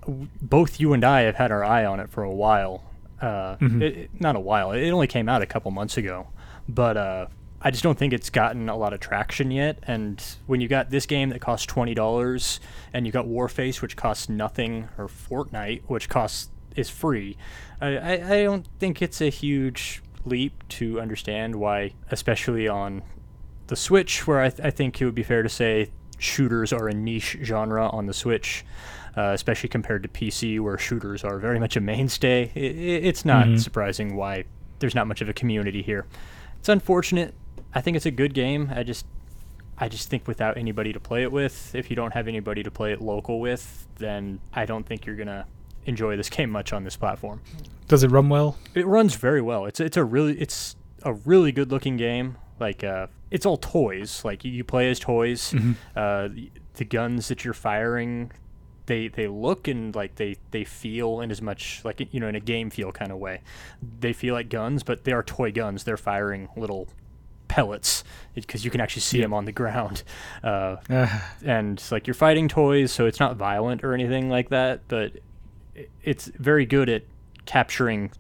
both you and I have had our eye on it for a while. Uh,
Mhm.
it, it- not a while. It only came out a couple months ago, but uh, I just don't think it's gotten a lot of traction yet. And when you got this game that costs twenty dollars, and you got Warface, which costs nothing, or Fortnite, which costs is free, I, I, I don't think it's a huge leap to understand why, especially on the Switch, where I, th- I think it would be fair to say shooters are a niche genre on the Switch, uh, especially compared to PC, where shooters are very much a mainstay. I i it's not
Mhm.
surprising why there's not much of a community here. It's unfortunate. I think it's a good game. I just, I just think without anybody to play it with, if you don't have anybody to play it local with, then I don't think you're gonna enjoy this [LAUGHS] game much on this platform.
Does it run well?
It runs very well. It's it's a really it's a really good looking game. Like uh, it's all toys. Like you, play as toys.
Mhm.
Uh, the, guns that you're firing, they they look and like they they feel in as much like you know in a game feel kind of way. They feel like guns, but they are toy guns. They're firing little pellets because you can actually see
Yeah.
them on the ground. [LAUGHS] Uh,
Uh,
and like you're fighting toys, so it's not violent or anything like that, but it's very good at capturing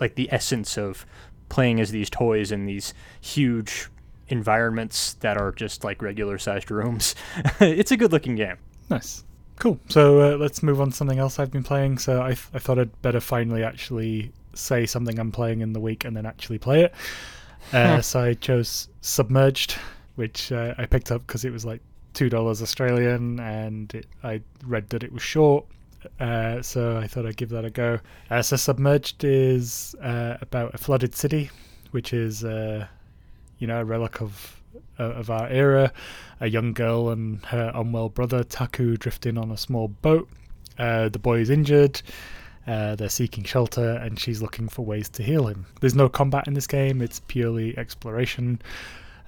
like the essence of playing as these toys in these huge environments that are just like regular sized rooms. [LAUGHS] it's a good looking game.
nice. Cool. So uh, let's move on to something else I've been playing. So I, th- I thought I'd better finally actually say something I'm playing in the week and then actually play it. [LAUGHS] Uh, so I chose Submerged, which uh, I picked up because it was like two dollars Australian, and it, I read that it was short. Uh, so I thought I'd give that a go. Uh, so Submerged is uh, about a flooded city, which is uh, you know a relic of uh, of our era. A young girl and her unwell brother Taku drift in on a small boat. Uh, the boy is injured. They're seeking shelter, and she's looking for ways to heal him. There's no combat in this game; it's purely exploration.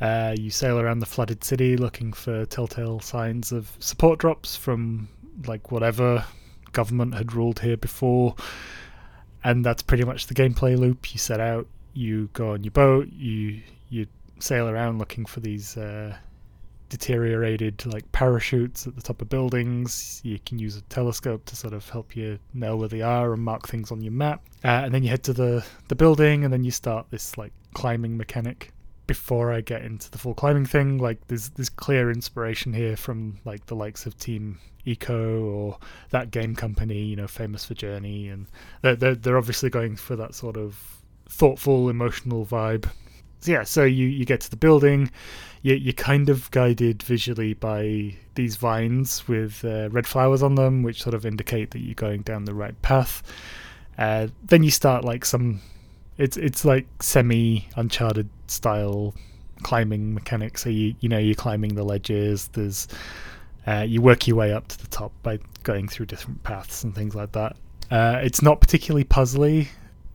You sail around the flooded city looking for telltale signs of support drops from like whatever government had ruled here before, and that's pretty much the gameplay loop. You set out, you go on your boat, you you sail around looking for these uh, deteriorated like parachutes at the top of buildings. You can use a telescope to sort of help you know where they are and mark things on your map. Uh, and then you head to the the building, and then you start this like climbing mechanic. Before I get into the full climbing thing, like there's there's clear inspiration here from like the likes of Team Ico or thatgamecompany, you know, famous for Journey, and they're they're, they're obviously going for that sort of thoughtful, emotional vibe. So yeah, so you you get to the building, you, you're kind of guided visually by these vines with uh, red flowers on them, which sort of indicate that you're going down the right path. Uh, then you start like some, it's it's like semi Uncharted style climbing mechanics. So you you know you're climbing the ledges. There's uh, you work your way up to the top by going through different paths and things like that. Uh, it's not particularly puzzly.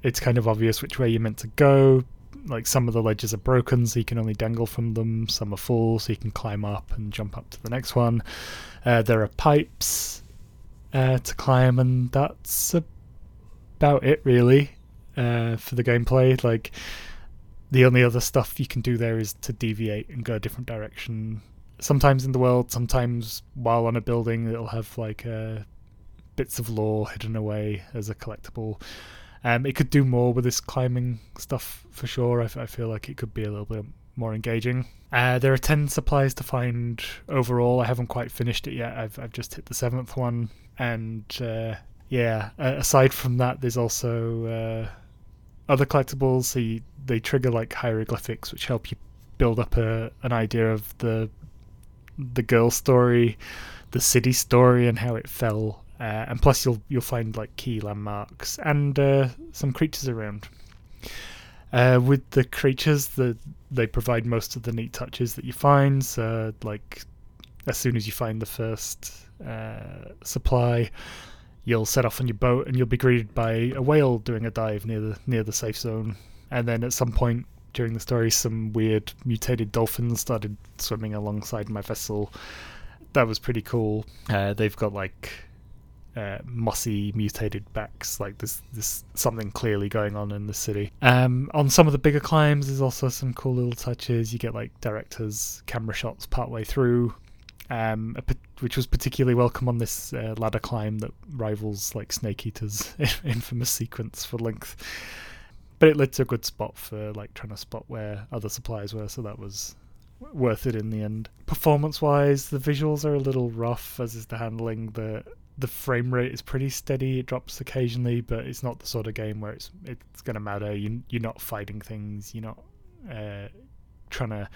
It's kind of obvious which way you're meant to go. Like some of the ledges are broken, so you can only dangle from them. Some are full, so you can climb up and jump up to the next one. Uh, there are pipes uh, to climb, and that's about it, really, uh, for the gameplay. Like the only other stuff you can do there is to deviate and go a different direction. Sometimes in the world, sometimes while on a building, it'll have like uh, bits of lore hidden away as a collectible. Um, it could do more with this climbing stuff for sure. I, feel like it could be a little bit more engaging. Uh, there are ten supplies to find overall. I haven't quite finished it yet. I've I've just hit the seventh one, and uh, yeah. Uh, aside from that, there's also uh, other collectibles. So you, they trigger like hieroglyphics, which help you build up a an idea of the the girl story, the city story, and how it fell. Uh, and plus, you'll you'll find like key landmarks and uh, some creatures around. Uh, with the creatures, the they provide most of the neat touches that you find. So, like, as soon as you find the first uh, supply, you'll set off on your boat and you'll be greeted by a whale doing a dive near the near the safe zone. And then at some point during the story, some weird mutated dolphins started swimming alongside my vessel. That was pretty cool. Uh, they've got like uh, mossy mutated backs like there's there's something clearly going on in the city um on some of the bigger climbs there's also some cool little touches you get like directors camera shots partway through um which was particularly welcome on this uh, ladder climb that rivals like Snake Eater's [LAUGHS] infamous sequence for length but it led to a good spot for like trying to spot where other supplies were so that was worth it in the end. Performance wise, the visuals are a little rough, as is the handling. The the frame rate is pretty steady. It drops occasionally, but it's not the sort of game where it's it's gonna matter. You you're not fighting things. You're not uh, trying to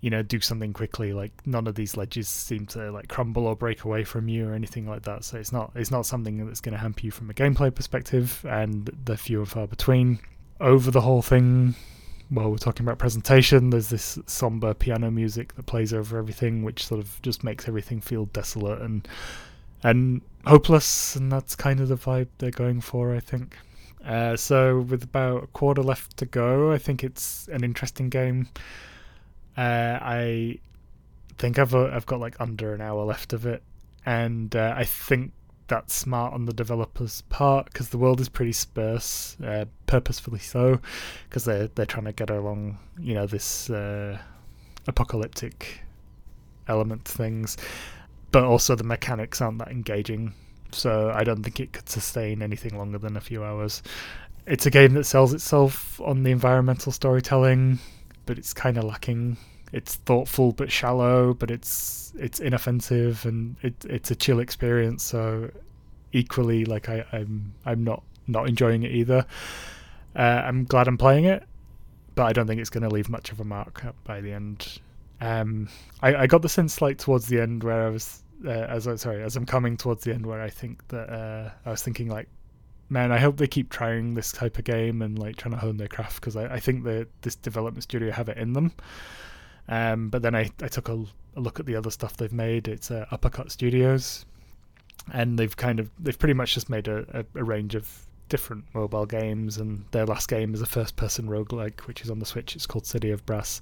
you know do something quickly. Like none of these ledges seem to like crumble or break away from you or anything like that. So it's not it's not something that's gonna hamper you from a gameplay perspective, and they're few and far between. Over the whole thing, while we're talking about presentation, there's this somber piano music that plays over everything, which sort of just makes everything feel desolate and and hopeless, and that's kind of the vibe they're going for, I think. Uh, so with about a quarter left to go, I think it's an interesting game. Uh, I think I've uh, I've got like under an hour left of it, and uh, I think that's smart on the developers' part because the world is pretty sparse, uh, purposefully so, because they're they're trying to get along, you know, this uh, apocalyptic element things, but also the mechanics aren't that engaging. So I don't think it could sustain anything longer than a few hours. It's a game that sells itself on the environmental storytelling, but it's kind of lacking it's thoughtful but shallow, but it's it's inoffensive and it, it's a chill experience. So equally, like I, I'm I'm not not enjoying it either. Uh, I'm glad I'm playing it, but I don't think it's going to leave much of a mark by the end. Um, I, I got the sense like towards the end where I was uh, as I sorry as I'm coming towards the end where I think that uh, I was thinking like man, I hope they keep trying this type of game and like trying to hone their craft because I, I think that this development studio have it in them. Um, but then I, I took a, a, look at the other stuff they've made. It's uh, Uppercut Studios, and they've kind of they've pretty much just made a, a, a, range of different mobile games. And their last game is a first-person roguelike, which is on the Switch. It's called City of Brass.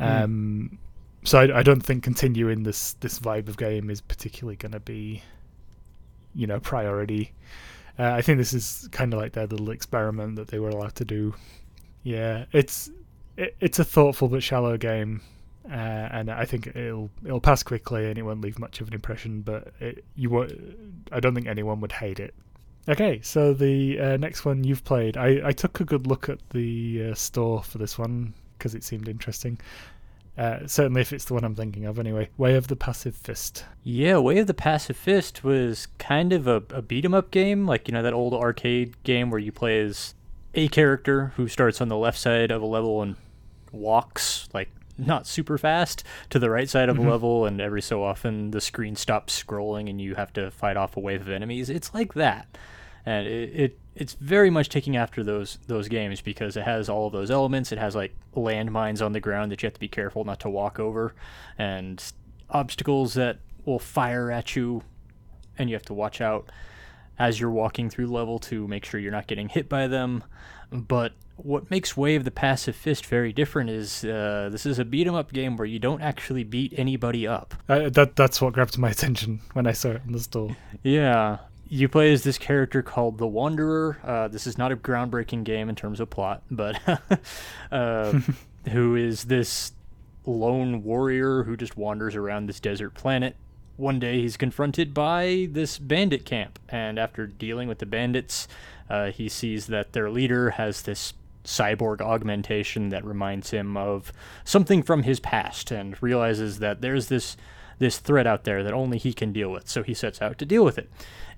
Mm. Um, so I, I, don't think continuing this this vibe of game is particularly going to be, you know, priority. Uh, I think this is kind of like their little experiment that they were allowed to do. Yeah, it's it, it's a thoughtful but shallow game, uh, and I think it'll it'll pass quickly and it won't leave much of an impression. But it, you won't, I don't think anyone would hate it. Okay, so the uh, next one you've played, I, I took a good look at the uh, store for this one because it seemed interesting. Uh, certainly, if it's the one I'm thinking of, anyway. Way of the Passive Fist.
Yeah, Way of the Passive Fist was kind of a, a beat 'em up game, like you know that old arcade game where you play as a character who starts on the left side of a level and walks like not super fast to the right side of a mm-hmm. level and every so often the screen stops scrolling and you have to fight off a wave of enemies it's like that and it, it it's very much taking after those those games because it has all of those elements it has like landmines on the ground that you have to be careful not to walk over and obstacles that will fire at you and you have to watch out as you're walking through level to make sure you're not getting hit by them. But what makes of the Passive Fist very different is uh, this is a beat 'em up game where you don't actually beat anybody up.
Uh, that that's what grabbed my attention when I saw it in the store.
Yeah, you play as this character called the Wanderer. Uh, this is not a groundbreaking game in terms of plot, but [LAUGHS] uh, [LAUGHS] who is this lone warrior who just wanders around this desert planet one day he's confronted by this bandit camp, and after dealing with the bandits, uh, he sees that their leader has this cyborg augmentation that reminds him of something from his past, and realizes that there's this this threat out there that only he can deal with. So he sets out to deal with it,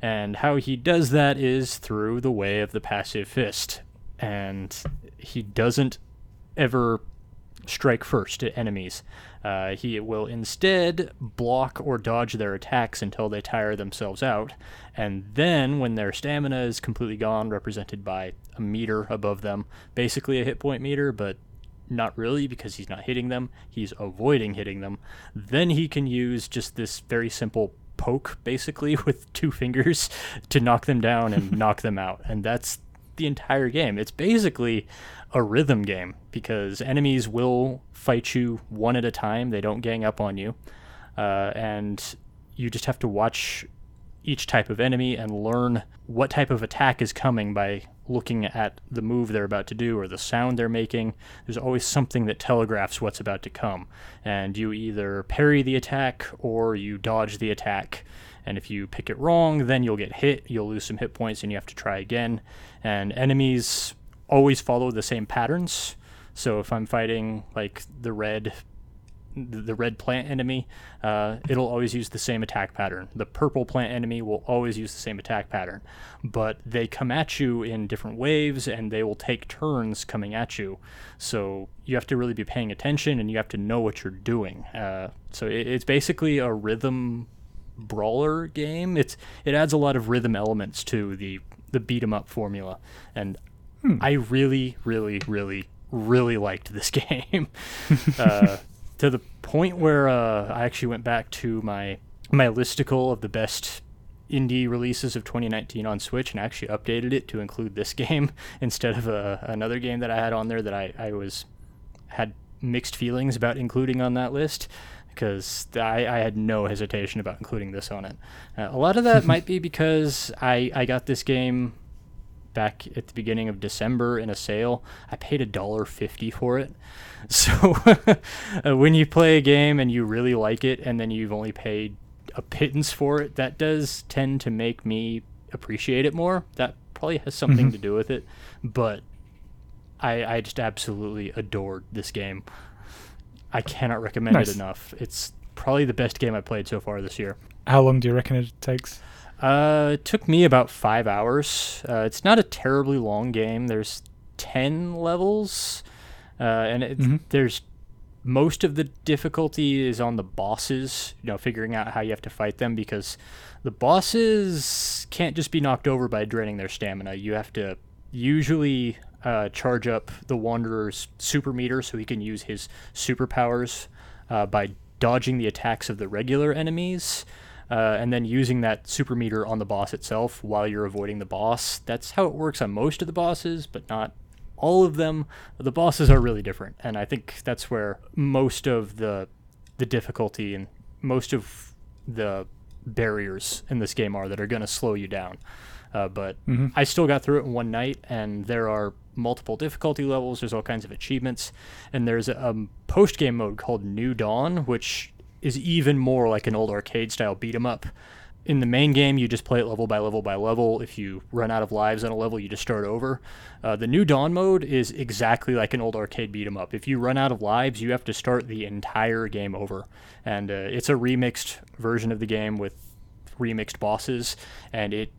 and how he does that is through the way of the passive fist, and he doesn't ever strike first at enemies. Uh, he will instead block or dodge their attacks until they tire themselves out, and then when their stamina is completely gone, represented by a meter above them, basically a hit point meter, but not really because he's not hitting them, he's avoiding hitting them, then he can use just this very simple poke basically [LAUGHS] with two fingers to knock them down and [LAUGHS] knock them out. And that's the entire game. It's basically a rhythm game because enemies will fight you one at a time. They don't gang up on you, uh, and you just have to watch each type of enemy and learn what type of attack is coming by looking at the move they're about to do or the sound they're making. There's always something that telegraphs what's about to come. And you either parry the attack or you dodge the attack. And if you pick it wrong, then you'll get hit, you'll lose some hit points, and you have to try again. And enemies always follow the same patterns. So if I'm fighting like the red the red plant enemy, uh, it'll always use the same attack pattern. The purple plant enemy will always use the same attack pattern, but they come at you in different waves and they will take turns coming at you. So you have to really be paying attention and you have to know what you're doing. Uh, so it, it's basically a rhythm brawler game. It's it adds a lot of rhythm elements to the the beat 'em up formula, and hmm. I really, really, really, really liked this [LAUGHS] game. uh, to the point where uh, I actually went back to my my listicle of the best indie releases of 2019 on Switch and actually updated it to include this [LAUGHS] game instead of uh, another game that I had on there that I, I was had mixed feelings about including on that list because I, I had no hesitation about including this on it. Uh, a lot of that [LAUGHS] might be because I, I got this game back at the beginning of December in a sale. I paid a dollar fifty for it. [LAUGHS] So [LAUGHS] uh, when you play a game and you really like it, and then you've only paid a pittance for it, that does tend to make me appreciate it more. That probably has something mm-hmm. to do with it, but I I just absolutely adored this game. I cannot recommend nice. it enough. It's probably the best game I played so far this year.
How long do you reckon it takes?
Uh, it took me about five hours. Uh, it's not a terribly long game. There's ten levels, uh, and it, mm-hmm. there's most of the difficulty is on the bosses. You know, figuring out how you have to fight them because the bosses can't just be knocked over by draining their stamina. You have to usually uh, charge up the Wanderer's super meter so he can use his superpowers uh, by dodging the attacks of the regular enemies uh, and then using that super meter on the boss itself while you're avoiding the boss. That's how it works on most of the bosses, but not all of them. The bosses are really different, and I think that's where most of the the difficulty and most of the barriers in this game are that are going to slow you down. Uh, but mm-hmm. I still got through it in one night, and there are multiple difficulty levels. There's all kinds of achievements, and there's a um, post game mode called New Dawn, which is even more like an old arcade style beat 'em up. In the main game, you just play it level by level by level. If you run out of lives on a level, you just start over. Uh, the new Dawn mode is exactly like an old arcade beat 'em up. If you run out of lives, you have to start the entire game over, and uh, it's a remixed version of the game with remixed bosses, and it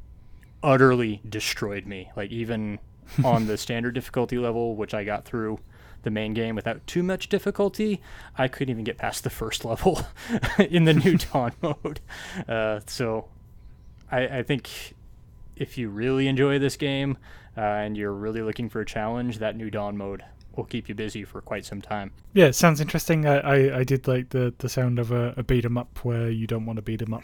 utterly destroyed me. Like even [LAUGHS] on the standard difficulty level, which I got through the main game without too much difficulty, I couldn't even get past the first level [LAUGHS] in the new [LAUGHS] Dawn mode. Uh, so I, I, think if you really enjoy this game uh, and you're really looking for a challenge, that new Dawn mode will keep you busy for quite some time.
Yeah, it sounds interesting. I, I, I did like the, the sound of a, a beat 'em up where you don't want to beat 'em up.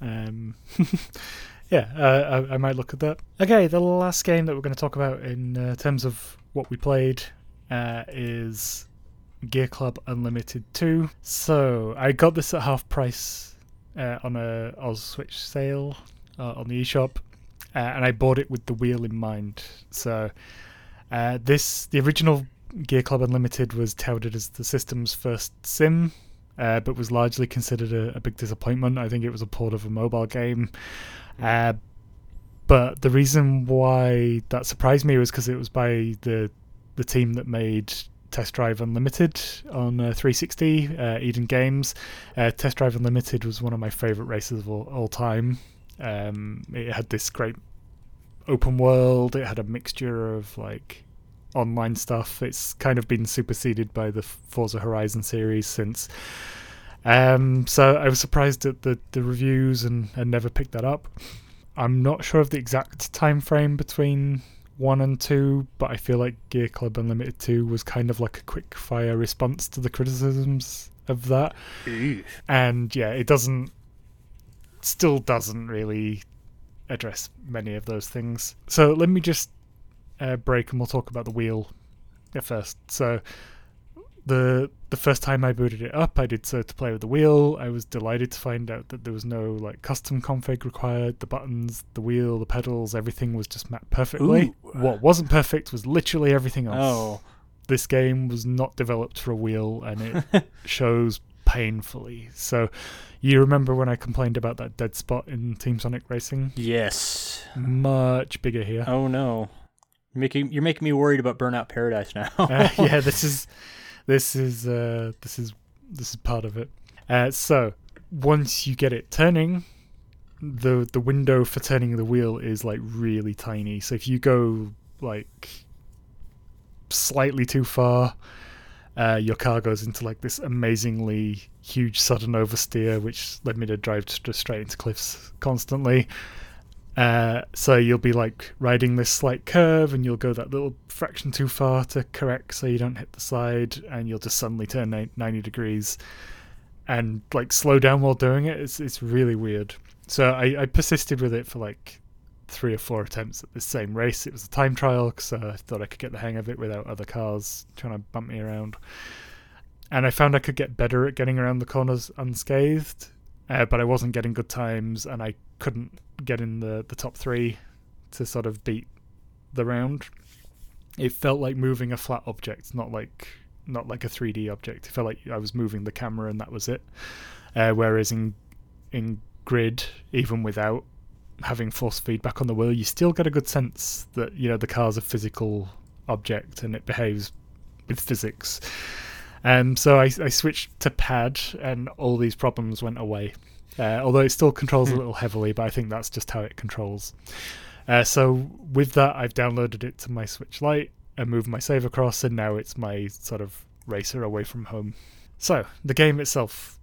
Um, [LAUGHS] yeah, uh, I, I, might look at that. Okay, the last game that we're going to talk about in uh, terms of what we played uh, is Gear Club Unlimited 2. So I got this at half price uh, on a Oz Switch sale uh, on the eShop, uh, and I bought it with the wheel in mind. So uh, this, the original Gear Club Unlimited, was touted as the system's first sim. Uh, but was largely considered a, a, big disappointment. I think it was a port of a mobile game. but the reason why that surprised me was because it was by the the team that made Test Drive Unlimited on uh, 360, uh, Eden Games. Uh, Test Drive Unlimited was one of my favorite races of all, all time. Um, it had this great open world. It had a mixture of like online stuff. It's kind of been superseded by the Forza Horizon series since. Um, so I was surprised at the, the reviews and, and never picked that up. I'm not sure of the exact time frame between one and two, but I feel like Gear Club Unlimited two was kind of like a quick fire response to the criticisms of that. And yeah, it doesn't, still doesn't really address many of those things. So let me just uh, break and we'll talk about the wheel at first. So the the first time I booted it up, I did so to play with the wheel. I was delighted to find out that there was no like custom config required. The buttons, the wheel, the pedals, everything was just mapped perfectly.
Ooh.
What wasn't perfect was literally everything else.
Oh,
This game was not developed for a wheel, and it [LAUGHS] shows painfully. So, you remember when I complained about that dead spot in Team Sonic Racing?
yes.
Much bigger here.
Oh no. You're making you're making me worried about Burnout Paradise now.
uh, yeah, [LAUGHS] this is this is uh, this is this is part of it. Uh, so once you get it turning, the the window for turning the wheel is like really tiny. So if you go like slightly too far, uh, your car goes into like this amazingly huge sudden oversteer, which led me to drive just straight into cliffs constantly. Uh, so you'll be like riding this slight curve, and you'll go that little fraction too far to correct, so you don't hit the side, and you'll just suddenly turn ninety degrees, and like slow down while doing it. It's it's really weird. So I, I persisted with it for like three or four attempts at this same race. It was a time trial because uh, I thought I could get the hang of it without other cars trying to bump me around. And I found I could get better at getting around the corners unscathed, uh, but I wasn't getting good times, and I couldn't get in the, the top three to sort of beat the round. It felt like moving a flat object, not like not like a 3D object. It felt like I was moving the camera and that was it. Uh, whereas in in Grid, even without having force feedback on the wheel, you still get a good sense that you know the car's a physical object and it behaves with physics. Um, so I, I switched to pad, and all these problems went away. Uh, although it still controls a
Hmm.
little heavily, but I think that's just how it controls. Uh, so with that, I've downloaded it to my Switch Lite and moved my save across, and now it's my sort of racer away from home. So the game itself,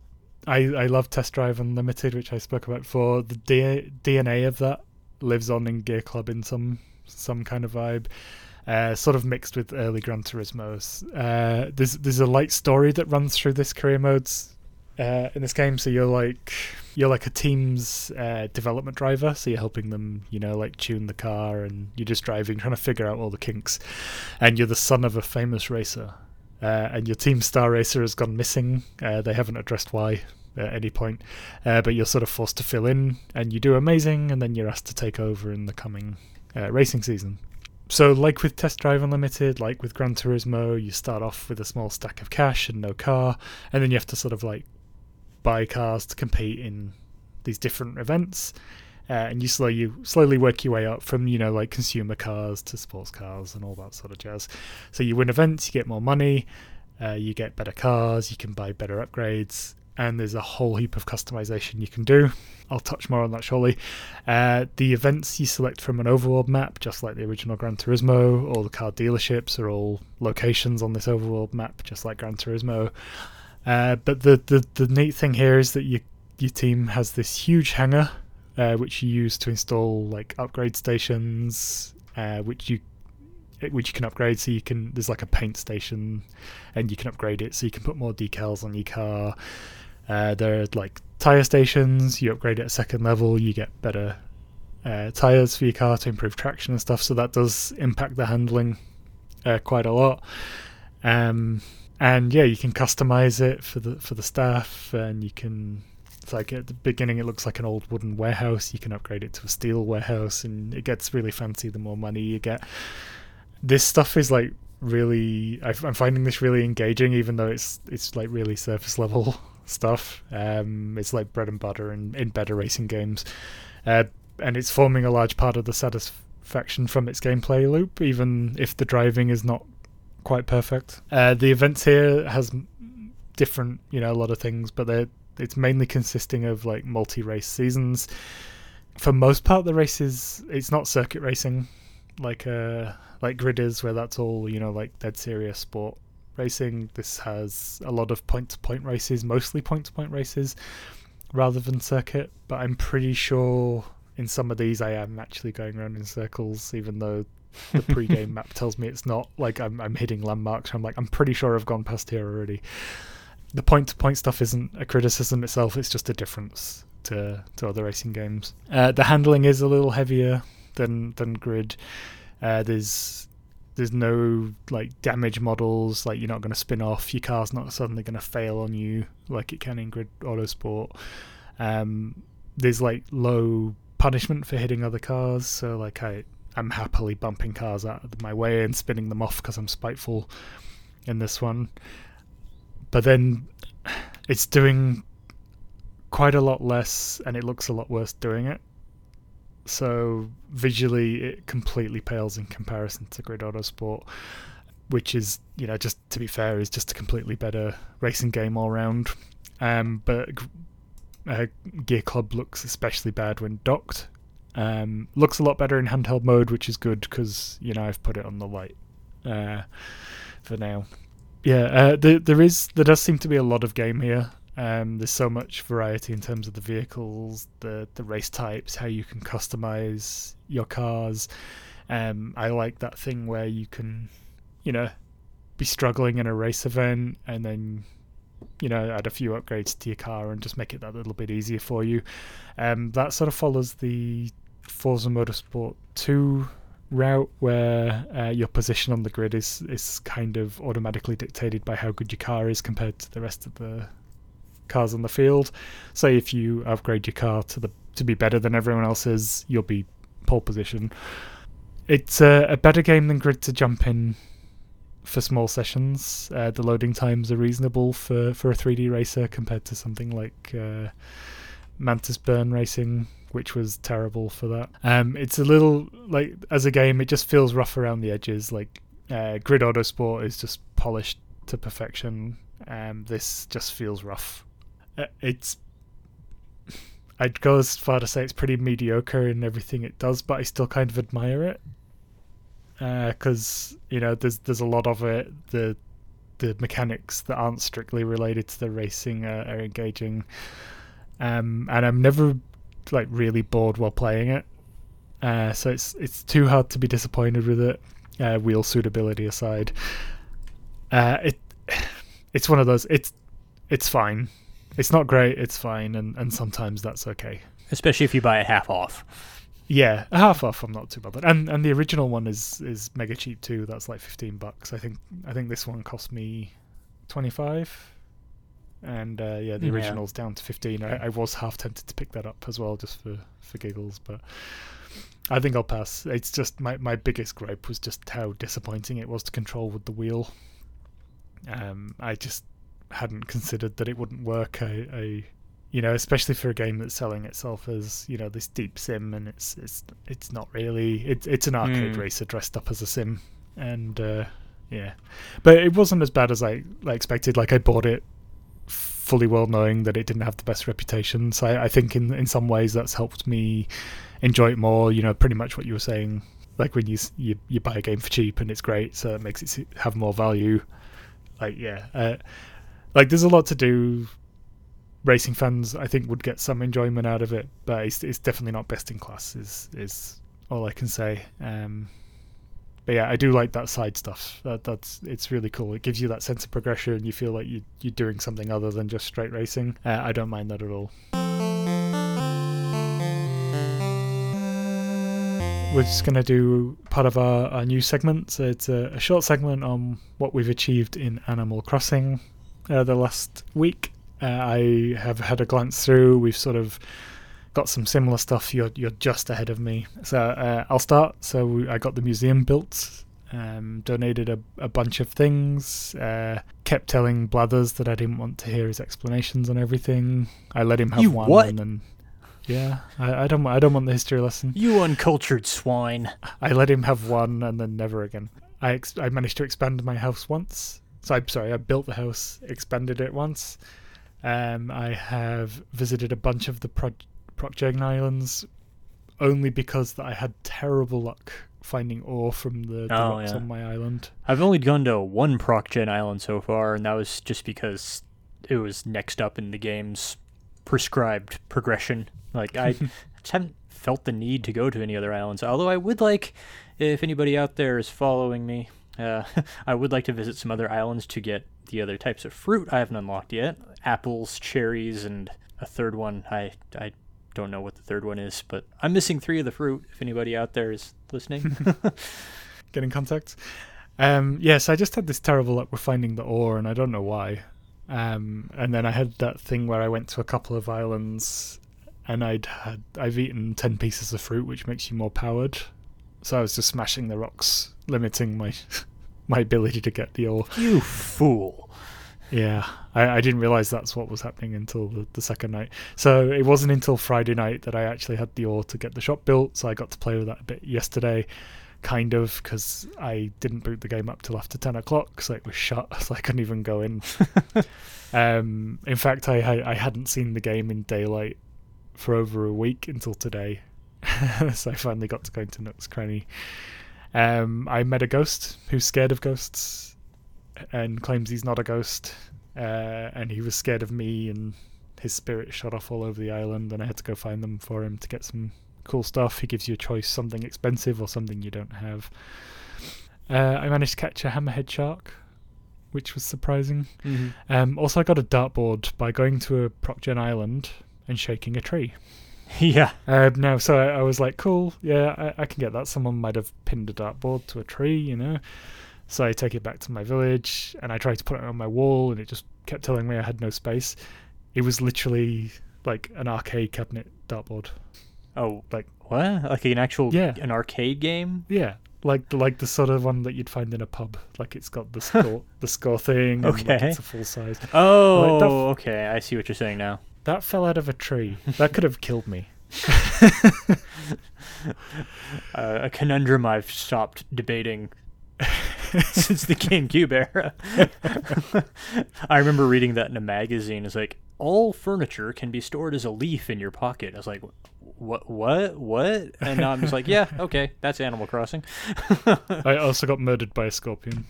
I I love Test Drive Unlimited, which I spoke about before. The D- DNA of that lives on in Gear Club in some some kind of vibe. Uh, sort of mixed with early Gran Turismo's. Uh, there's there's a light story that runs through this career modes uh, in this game. So you're like you're like a team's uh, development driver. So you're helping them, you know, like tune the car, and you're just driving, trying to figure out all the kinks. And you're the son of a famous racer, uh, and your team star racer has gone missing. Uh, they haven't addressed why at any point, uh, but you're sort of forced to fill in, and you do amazing, and then you're asked to take over in the coming uh, racing season. So, like with Test Drive Unlimited, like with Gran Turismo, you start off with a small stack of cash and no car, and then you have to sort of like buy cars to compete in these different events. Uh, and you slowly you slowly work your way up from you know like consumer cars to sports cars and all that sort of jazz. So you win events, you get more money, uh, you get better cars, you can buy better upgrades, and there's a whole heap of customization you can do. I'll touch more on that shortly. Uh, the events you select from an overworld map, just like the original Gran Turismo. All the car dealerships are all locations on this overworld map, just like Gran Turismo. Uh, but the, the the neat thing here is that your your team has this huge hangar, uh, which you use to install like upgrade stations, uh, which you which you can upgrade. So you can there's like a paint station, and you can upgrade it so you can put more decals on your car. Uh, there are like tire stations. You upgrade at a second level, you get better uh, tires for your car to improve traction and stuff. So that does impact the handling uh, quite a lot. Um, and yeah, you can customize it for the for the staff, and you can. It's like at the beginning, it looks like an old wooden warehouse. You can upgrade it to a steel warehouse, and it gets really fancy the more money you get. This stuff is like really. I'm finding this really engaging, even though it's it's like really surface level [LAUGHS] stuff. Um, it's like bread and butter in, in better racing games, uh, and it's forming a large part of the satisfaction from its gameplay loop, even if the driving is not quite perfect. Uh, the events here has different, you know, a lot of things, but they're it's mainly consisting of like multi-race seasons. For most part, the races it's not circuit racing, like uh like Grid is, where that's all you know, like dead serious sport racing. This has a lot of point-to-point races, mostly point-to-point races, rather than circuit. But I'm pretty sure in some of these I am actually going around in circles, even though the pre-game map tells me it's not. Like I'm I'm hitting landmarks. I'm like I'm pretty sure I've gone past here already. The point-to-point stuff isn't a criticism itself. It's just a difference to to other racing games. Uh, the handling is a little heavier than than Grid. Uh, there's there's no like damage models. Like you're not going to spin off. Your car's not suddenly going to fail on you like it can in Grid Autosport. Um, there's like low punishment for hitting other cars. So like I I'm happily bumping cars out of my way and spinning them off because I'm spiteful in this one. But then it's doing quite a lot less and it looks a lot worse doing it. So visually, it completely pales in comparison to Grid Autosport, which is, you know, just to be fair, is just a completely better racing game all round. Um, but uh, Gear Club looks especially bad when docked. Um, looks a lot better in handheld mode, which is good because you know I've put it on the Lite uh, for now. Yeah, uh, there there is there does seem to be a lot of game here. Um, there's so much variety in terms of the vehicles, the the race types, how you can customize your cars. Um, I like that thing where you can, you know, be struggling in a race event and then, you know, add a few upgrades to your car and just make it that little bit easier for you. Um, that sort of follows the Forza Motorsport 2 route where uh, your position on the grid is is kind of automatically dictated by how good your car is compared to the rest of the cars on the field. Say if you upgrade your car to the to be better than everyone else's, you'll be pole position. It's a, a better game than Grid to jump in for small sessions. Uh, the loading times are reasonable for, for a 3D racer compared to something like uh, Mantis Burn Racing, which was terrible for that. Um, it's a little like as a game, it just feels rough around the edges. Like uh, Grid Autosport is just polished to perfection. Um, this just feels rough uh, it's [LAUGHS] I'd go as far to say it's pretty mediocre in everything it does, but I still kind of admire it because uh, you know there's there's a lot of it. The the mechanics that aren't strictly related to the racing are, are engaging, um, and I'm never like really bored while playing it. Uh, so it's it's too hard to be disappointed with it. Uh, wheel suitability aside, uh, it [SIGHS] it's one of those. It's it's fine it's not great. It's fine, and and sometimes that's okay.
Especially if you buy it half off.
Yeah, a half off. I'm not too bothered. And and the original one is is mega cheap too. That's like 15 bucks. I think I think this one cost me 25. And uh, yeah, the yeah. original's down to 15. I, I was half tempted to pick that up as well, just for for giggles, but. I think I'll pass. It's just my, my biggest gripe was just how disappointing it was to control with the wheel. Um, I just hadn't considered that it wouldn't work. I, I, you know, especially for a game that's selling itself as you know this deep sim, and it's it's it's not really. It's it's an arcade mm. racer dressed up as a sim, and uh, yeah, but it wasn't as bad as I, I expected. Like I bought it fully well knowing that it didn't have the best reputation. So I, I think in in some ways that's helped me enjoy it more. You know, pretty much what you were saying. Like when you you you buy a game for cheap and it's great, so it makes it have more value. Like yeah, uh, like there's a lot to do. Racing fans, I think, would get some enjoyment out of it, but it's, it's definitely not best in class. Is is all I can say. Um, but yeah, I do like that side stuff. That that's it's really cool. It gives you that sense of progression. You feel like you you're doing something other than just straight racing. Uh, I don't mind that at all. We're just going to do part of our, our new segment. So it's a, a short segment on what we've achieved in Animal Crossing uh, the last week. Uh, I have had a glance through. We've sort of got some similar stuff. You're you're just ahead of me, so uh, I'll start. So I got the museum built. Um, donated a, a bunch of things. Uh, kept telling Blathers that I didn't want to hear his explanations on everything. I let him have
you
one,
what?
and then yeah, I, I don't I don't want the history lesson.
You uncultured swine.
I let him have one, and then never again. I ex- I managed to expand my house once, so I'm sorry, I built the house, expanded it once. Um, I have visited a bunch of the Pro- Procgen Islands only because that I had terrible luck finding ore from the, the oh, rocks yeah. on my island.
I've only gone to one Procgen island so far, and that was just because it was next up in the game's prescribed progression. Like I [LAUGHS] just haven't felt the need to go to any other islands. Although I would like, if anybody out there is following me, uh, [LAUGHS] I would like to visit some other islands to get the other types of fruit I haven't unlocked yet apples, cherries, and a third one. I, I don't know what the third one is, but I'm missing three of the fruit if anybody out there is listening. [LAUGHS]
get in contact. Um, yes, I just had this terrible luck with finding the ore, and I don't know why. Um, and then I had that thing where I went to a couple of islands, and I'd had I've eaten ten pieces of fruit, which makes you more powered. So I was just smashing the rocks, limiting my [LAUGHS] my ability to get the ore.
You fool.
Yeah, I, I didn't realize that's what was happening until the, the second night. So it wasn't until Friday night that I actually had the ore to get the shop built. So I got to play with that a bit yesterday, kind of, because I didn't boot the game up till after 10 o'clock, so it was shut, [LAUGHS] so I couldn't even go in. [LAUGHS] um, in fact, I, I, I hadn't seen the game in daylight for over a week until today. [LAUGHS] so I finally got to go into Nook's Cranny. Um, I met a ghost who's scared of ghosts and claims he's not a ghost. Uh, and he was scared of me, and his spirit shot off all over the island, and I had to go find them for him to get some cool stuff. He gives you a choice something expensive or something you don't have. Uh, I managed to catch a hammerhead shark, which was surprising.
Mm-hmm.
Um, also, I got a dartboard by going to a ProcGen island and shaking a tree. [LAUGHS]
Yeah.
Um, no, so I, I was like, cool, yeah, I, I can get that. Someone might have pinned a dartboard to a tree, you know. So I take it back to my village and I tried to put it on my wall and it just kept telling me I had no space. It was literally like an arcade cabinet dartboard.
Oh,
Like-
what? Like an actual
Yeah.
an arcade game?
Yeah, like like the sort of one that you'd find in a pub. Like it's got the score [LAUGHS] the score thing. And like
Okay.
it's a full size.
Oh,
that-
okay. I see what you're saying now.
That fell out of a tree. That could have killed me. [LAUGHS]
Uh, a conundrum I've stopped debating [LAUGHS] since the GameCube era. [LAUGHS] I remember reading that in a magazine. It's like all furniture can be stored as a leaf in your pocket. I was like, what, what, what? And now I'm just like, yeah, okay, that's Animal Crossing.
I [LAUGHS] also got murdered by a scorpion.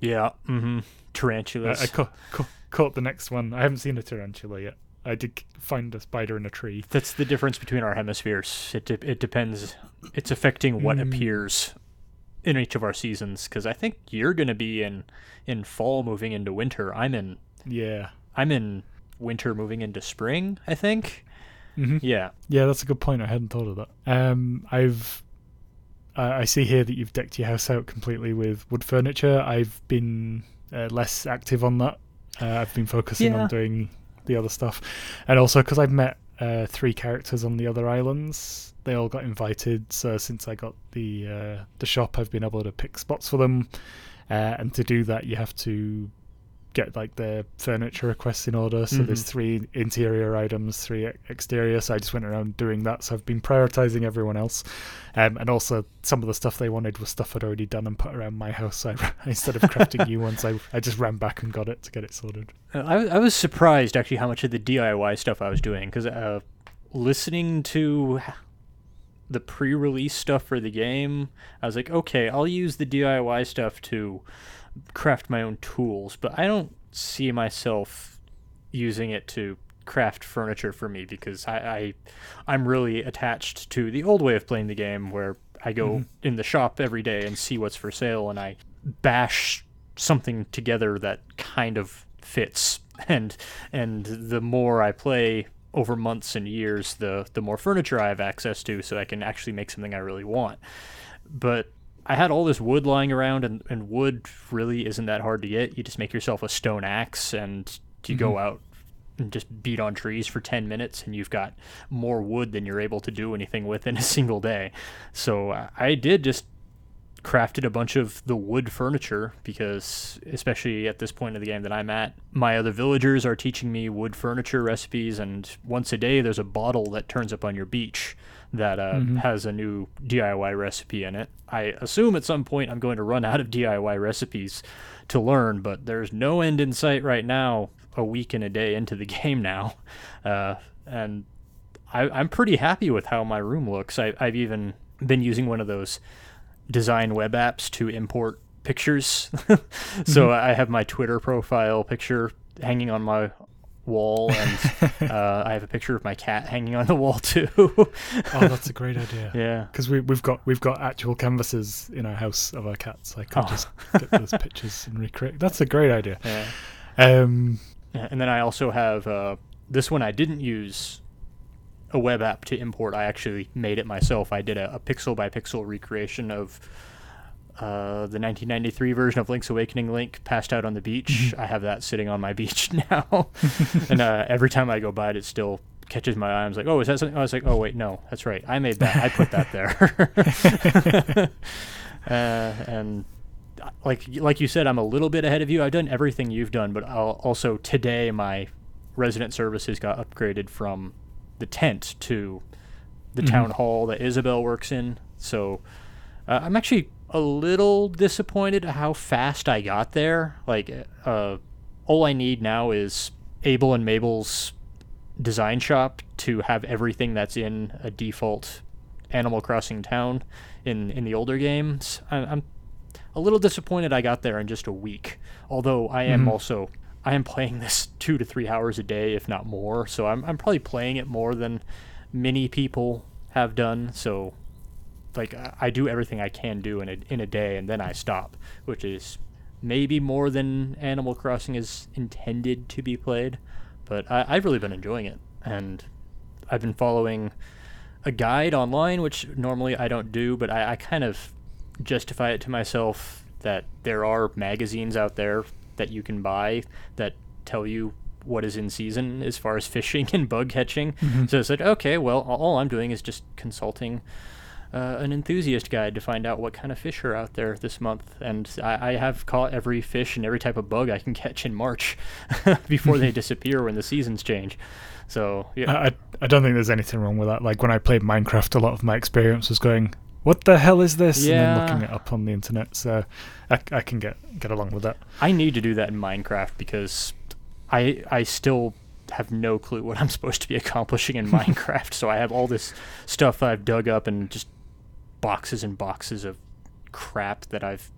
yeah, mm-hmm.
I,
Tarantulas.
I ca- ca- caught the next one. I haven't seen a tarantula yet. I did find a spider in a tree.
That's the difference between our hemispheres. It de- it depends. It's affecting what
Mm.
appears in each of our seasons. Because I think you're going to be in in fall, moving into winter. I'm in
Yeah.
I'm in winter, moving into spring. I think.
hmm
Yeah.
Yeah, that's a good point. I hadn't thought of that. Um, I've I I see here that you've decked your house out completely with wood furniture. I've been uh, less active on that. Uh, I've been focusing
Yeah.
on doing the other stuff, and also because I've met uh, three characters on the other islands. They all got invited. So since I got the uh, the shop, I've been able to pick spots for them. Uh, and to do that, you have to get like their furniture requests in order. So there's
Mhm.
three interior items, three exterior. So I just went around doing that. So I've been prioritizing everyone else, um, and also some of the stuff they wanted was stuff I'd already done and put around my house. So [LAUGHS] I, instead of crafting new ones, I I just ran back and got it to get it sorted.
Uh, I I was surprised actually how much of the DIY stuff I was doing because uh, listening to the pre-release stuff for the game, I was like, okay, I'll use the DIY stuff to craft my own tools, but I don't see myself using it to craft furniture for me because I, I I'm really attached to the old way of playing the game where I go
Mhm.
in the shop every day and see what's for sale and I bash something together that kind of fits [LAUGHS] and and the more I play over months and years the the more furniture I have access to so I can actually make something I really want but I had all this wood lying around and, and wood really isn't that hard to get. You just make yourself a stone axe and you go out and just beat on trees for 10 minutes and you've got more wood than you're able to do anything with in a [LAUGHS] single day. So uh, I did just crafted a bunch of the wood furniture because especially at this point of the game that I'm at my other villagers are teaching me wood furniture recipes and once a day there's a bottle that turns up on your beach that uh,
Mhm.
has a new DIY recipe in it. I assume at some point I'm going to run out of [LAUGHS] DIY recipes to learn, but there's no end in sight right now. A week and a day into the [LAUGHS] game now, uh, and I, I'm pretty happy with how my room looks. I, I've even been using one of those design web apps to import pictures. [LAUGHS] so I have my Twitter profile picture hanging on my wall, [LAUGHS] and uh, I have a picture of my cat hanging on the wall [LAUGHS] too.
Oh, that's a great idea. [LAUGHS]
yeah.
Because we, we've got we've got actual canvases in our house of our cats. I could
Oh.
just get those pictures and recreate. That's a great idea.
Yeah.
Um,
Yeah, and then I also have uh, this one. I didn't use a web app to import. I actually made it myself. I did a, a pixel by pixel recreation of uh, the 1993 version of Link's Awakening Link passed out on the beach. I have that sitting on my [LAUGHS] beach now, and uh, every time I go by it, it still catches my eye. I was like, "Oh, is that something?" I was like, "Oh, wait, no, that's right. I made that. I put that there." [LAUGHS] uh, and uh, like like you said, I'm a little bit ahead of you. I've done everything you've done, but I'll also today my resident services got upgraded from the tent to the
Mhm.
town hall that Isabelle works in. So uh, I'm actually a little disappointed how fast I got there. Like, uh, all I need now is Abel and Mabel's design shop to have everything that's in a default Animal Crossing town in in the older games. I, I'm a little disappointed I got there in just a week. Although I am
Mhm.
also I am playing this [LAUGHS] two to three hours a day, if not more. So I'm I'm probably playing it more than many people have done. So like I- do everything I can do in a in a day, and then I stop, which is maybe more than Animal Crossing is intended to be played. But I, I've really been enjoying it, and I've been following a guide online, which normally I don't do, but I, I kind of justify it to myself that there are magazines out there that you can buy that tell you what is in season as far as [LAUGHS] fishing and bug catching. Mm-hmm. So it's like, okay, well, all I'm doing is just consulting uh, an enthusiast guide to find out what kind of fish are out there this month. And I, I have caught every fish and every type of bug I can [LAUGHS] catch in March [LAUGHS] before they [LAUGHS] disappear when the seasons change. So yeah,
I, I don't think there's anything wrong with that. Like when I played Minecraft, a lot of my experience was going, "What the hell is this?" and then looking it up on the internet. So I, I can get get along with that.
I need to do that in Minecraft because I I still have no clue what I'm supposed to be accomplishing in Minecraft. So I have all this stuff I've dug up and just boxes and boxes of crap that I've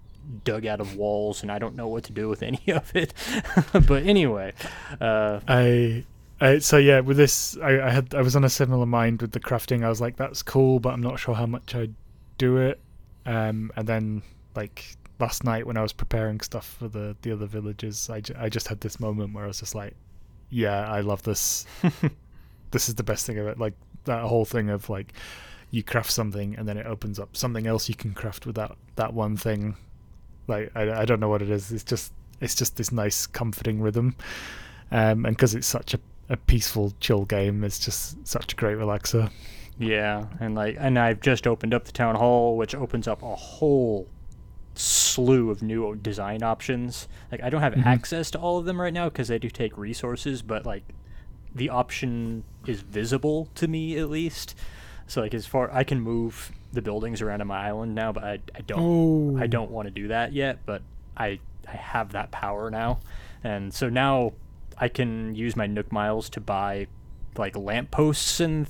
dug out of walls and I don't know what to do with any [LAUGHS] of it. [LAUGHS] but anyway, uh,
I, I so yeah, with this, I, I had I was on a similar mind with the crafting. I was like, that's cool, but I'm not sure how much I do it. Um, and then like last night when I was preparing stuff for the the other villages, I, I just had this moment where I was just like, yeah, I love this. [LAUGHS] this is the best thing of it. Like that whole thing of like you craft something and then it opens up something else you can craft with that that one thing. Like I, I don't know what it is. It's just it's just this nice comforting rhythm, um, and because it's such a, a peaceful chill game, it's just such a great relaxer.
Yeah, and like, and I've just opened up the town hall, which opens up a whole slew of new design options. Like, I don't have
Mhm.
access to all of them right now because they do take resources, but like, the option is visible to me at least. So like, as far I can move the buildings around on my island now, but I, I don't I don't want to do that yet, but I I have that power now, and so now I can use my Nook miles to buy like lampposts and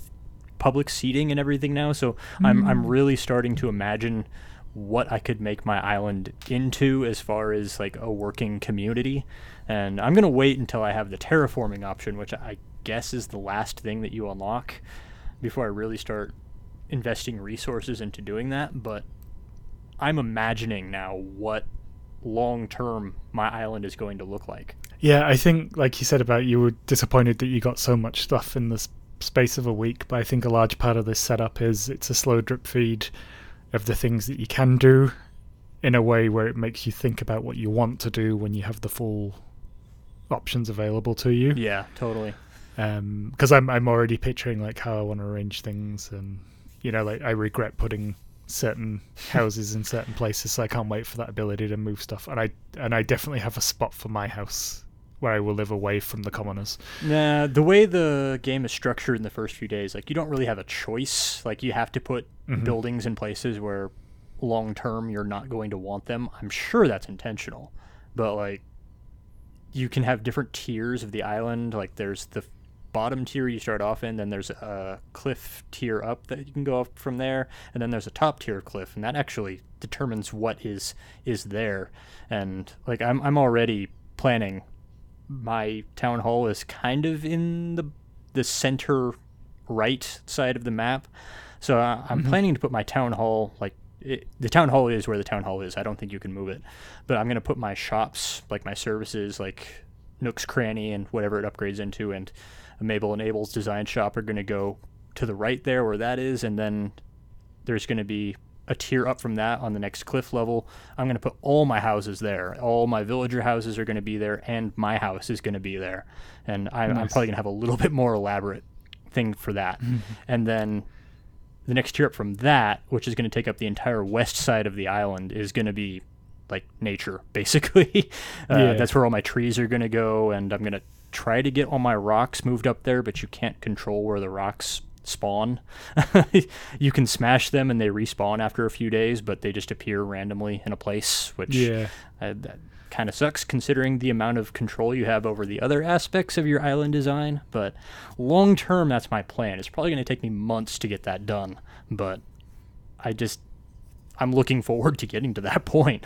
public seating and everything now. So I'm I'm
Mm.
really starting to imagine what I could make my island into as far as like a working community. And I'm gonna wait until I have the terraforming option, which I guess is the last thing that you unlock before I really start investing resources into doing that. But I'm imagining now what long term my island is going to look like.
Yeah, I think, like you said about you were disappointed that you got so much stuff in the s- space of a week, but I think a large part of this setup is it's a slow drip feed of the things that you can do in a way where it makes you think about what you want to do when you have the full options available to you.
Yeah, totally.
Because I'm I'm already picturing like how I want to arrange things, and you know, like I regret putting certain [LAUGHS] houses in certain places, so I can't wait for that ability to move stuff. And I and I definitely have a spot for my house where I will live away from the commoners.
Nah, the way the game is structured in the first few days, like you don't really have a choice. Like you have to put
Mhm.
buildings in places where long term you're not going to want them. I'm sure that's intentional. But like you can have different tiers of the island. Like there's the bottom tier you start off in, then there's a cliff tier up that you can go up from there, and then there's a top tier cliff, and that actually determines what is is there. And like I'm I'm already planning my town hall is kind of in the the center right side of the map. So uh, I'm
Mhm.
planning to put my town hall like it, the town hall is where the town hall is. I don't think you can move it, but I'm gonna put my shops, like my services, like Nook's Cranny and whatever it upgrades into, and Mabel and Abel's design shop are gonna go to the right there where that is, and then there's gonna be a tier up from that on the next cliff level, I'm going to put all my houses there. All my villager houses are going to be there, and my house is going to be there. And I, I'm probably going to have a little [LAUGHS] bit more elaborate thing for that. And then the next tier up from that, which is going to take up the entire west side of the island, is going to be like nature, [LAUGHS] basically. uh,
Yeah.
That's where all my trees are going to go, and I'm going to try to get all my rocks moved up there, but you can't control where the rocks spawn. [LAUGHS] you can smash them and they respawn after a few days, but they just appear randomly in a place, which
Yeah.
uh, that kind of sucks considering the amount of control you have over the other aspects of your island design. But long term, that's my plan. It's probably going to take me months to get that done, but I just I'm looking forward to getting to that [LAUGHS] point.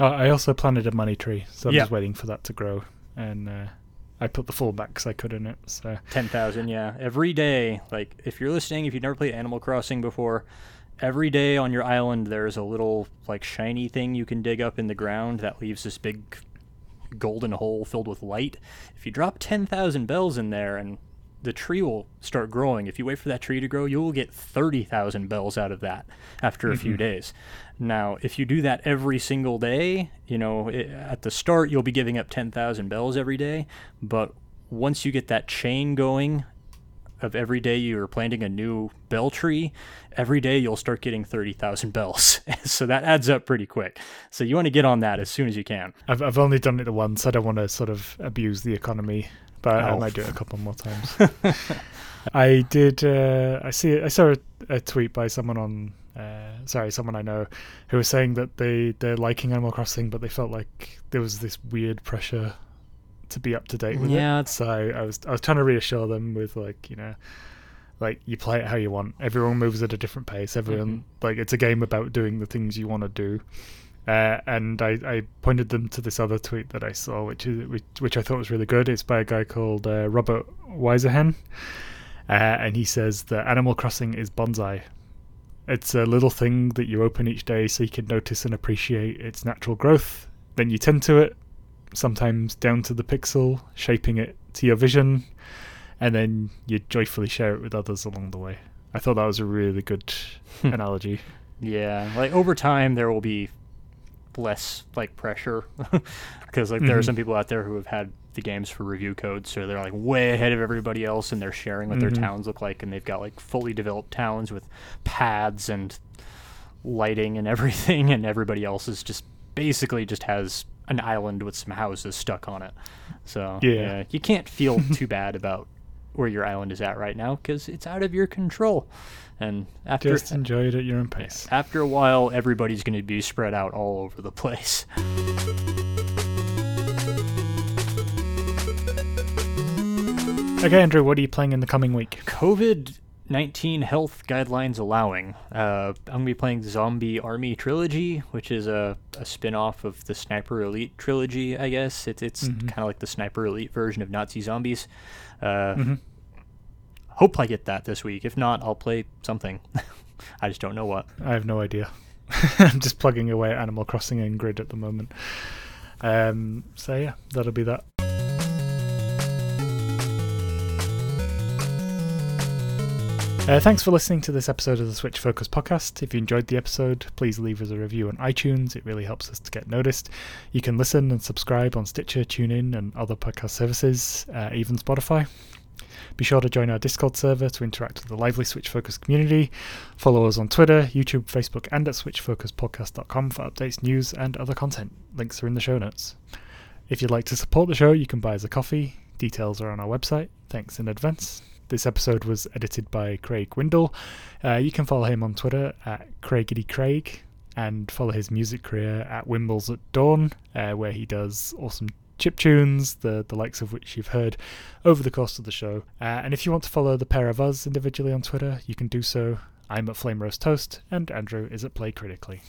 I also planted a money tree, so I'm just waiting for that to grow. And uh, I put the full backs I could in it. So
Ten thousand, yeah. Every day, like if you're listening, if you've never played Animal Crossing before, every day on your island there's a little like shiny thing you can dig up in the ground that leaves this big golden hole filled with light. If you drop ten thousand bells in there and the tree will start growing. If you wait for that tree to grow, you will get 30,000 bells out of that after a few days. Now, if you do that every single day, you know, i at the start, you'll be giving up 10,000 bells every day. But once you get that chain going of every day you're planting a new bell tree, every day you'll start getting 30,000 bells. [LAUGHS] so that adds up pretty quick. So you want to get on that as soon as you can.
I've I've only done it once. I don't want to sort of abuse the economy, but I
Oh.
might do it a couple more [LAUGHS] times. I did. Uh, I see. I saw a, a tweet by someone on. Uh, sorry, someone I know, who was saying that they they're liking Animal Crossing, but they felt like there was this weird pressure to be up to date with
Yeah,
it. So I was I was trying to reassure them with like you know. Like you play it how you want. Everyone moves at a different pace. Everyone like it's a game about doing the things you want to do. Uh, and I, I pointed them to this other tweet that I saw, which is which, which I thought was really good. It's by a guy called uh, Robert Weiserhen, uh, and he says that Animal Crossing is bonsai. It's a little thing that you open each day so you can notice and appreciate its natural growth. Then you tend to it, sometimes down to the pixel, shaping it to your vision, and then you joyfully share it with others along the way. I thought that was a really good [LAUGHS] analogy.
Yeah, like over time there will be less like pressure [LAUGHS] because like there are
Mhm.
some people out there who have had the games for review codes, so they're like way ahead of everybody else, and they're sharing what their
Mhm.
towns look like, and they've got like fully developed towns with paths and lighting and [LAUGHS] everything, and everybody else is just basically just has an island with some houses stuck on it. So
Yeah.
you can't feel [LAUGHS] too bad about where your island is at right now because it's out of your control. And after
Just enjoy it at your own pace.
After a while, everybody's going to be spread out all over the place.
Okay, Andrew, what are you playing in the coming week?
COVID 19 health guidelines allowing. Uh, I'm going to be playing Zombie Army Trilogy, which is a, a spin off of the Sniper Elite Trilogy, I guess. It, it's
Mhm.
kind of like the Sniper Elite version of Nazi zombies. Uh,
hmm
Hope I get that this week. If not, I'll play something. [LAUGHS] I just don't know what.
I have no idea. [LAUGHS] I'm just plugging away at Animal Crossing and Grid at the moment. Um, so yeah, that'll be that. Uh, thanks for listening to this episode of the Switch Focus podcast. If you enjoyed the episode, please leave us a review on iTunes. It really helps us to get noticed. You can listen and subscribe on Stitcher, TuneIn, and other podcast services, uh, even Spotify. Be sure to join our Discord server to interact with the lively Switch Focus community. Follow us on Twitter, YouTube, Facebook, and at switchfocuspodcast.com for updates, news, and other content. Links are in the show notes. If you'd like to support the show, you can buy us a coffee. Details are on our website. Thanks in advance. This episode was edited by Craig Windle. Uh, you can follow him on Twitter at CraigIdyCraig and follow his music career at Wimbles at Dawn, uh, where he does awesome chip tunes, the, the likes of which you've heard over the course of the show. Uh, and if you want to follow the pair of us individually on Twitter, you can do so. I'm at Flame Roast Toast, and Andrew is at Play Critically.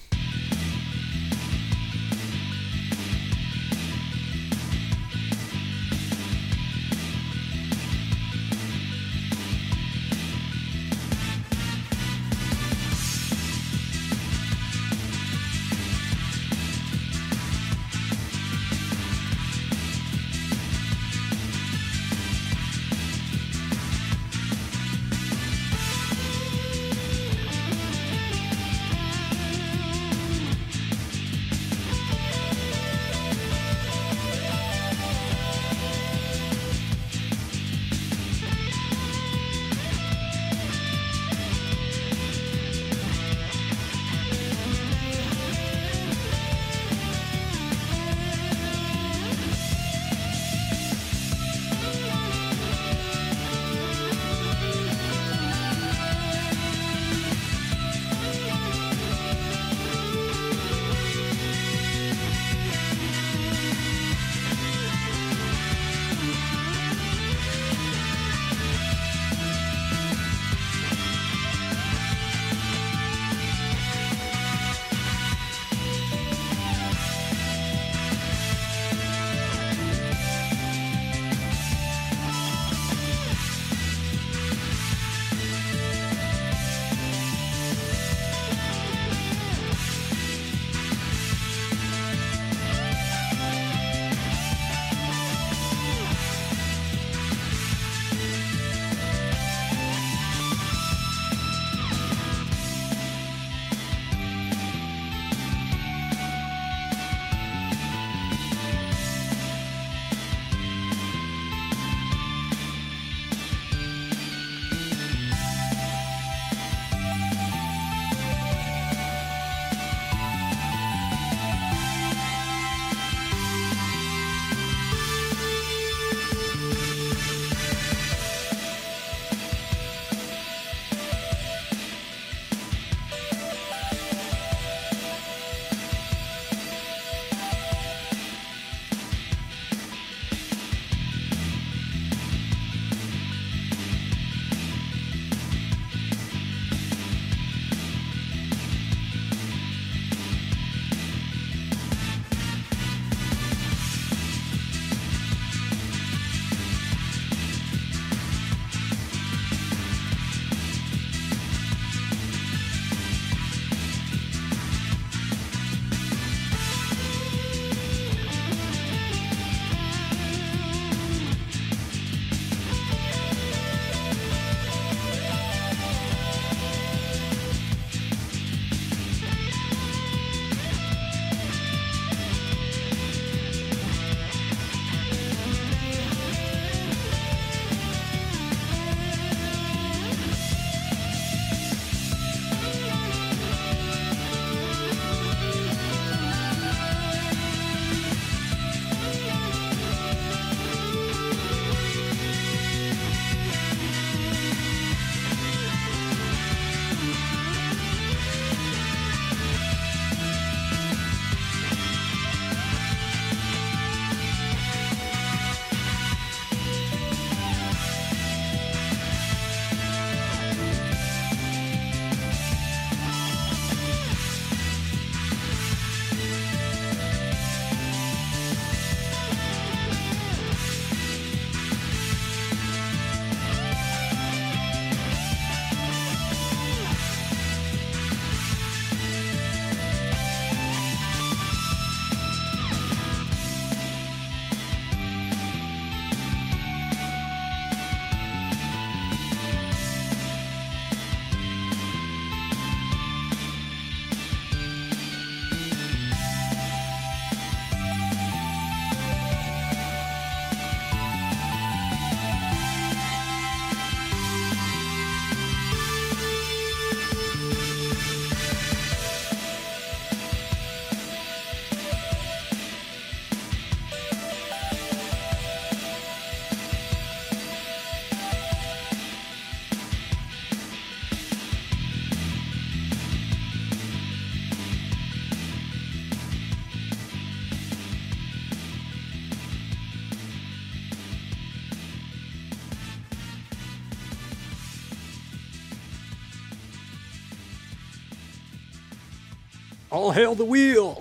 All hail the wheel!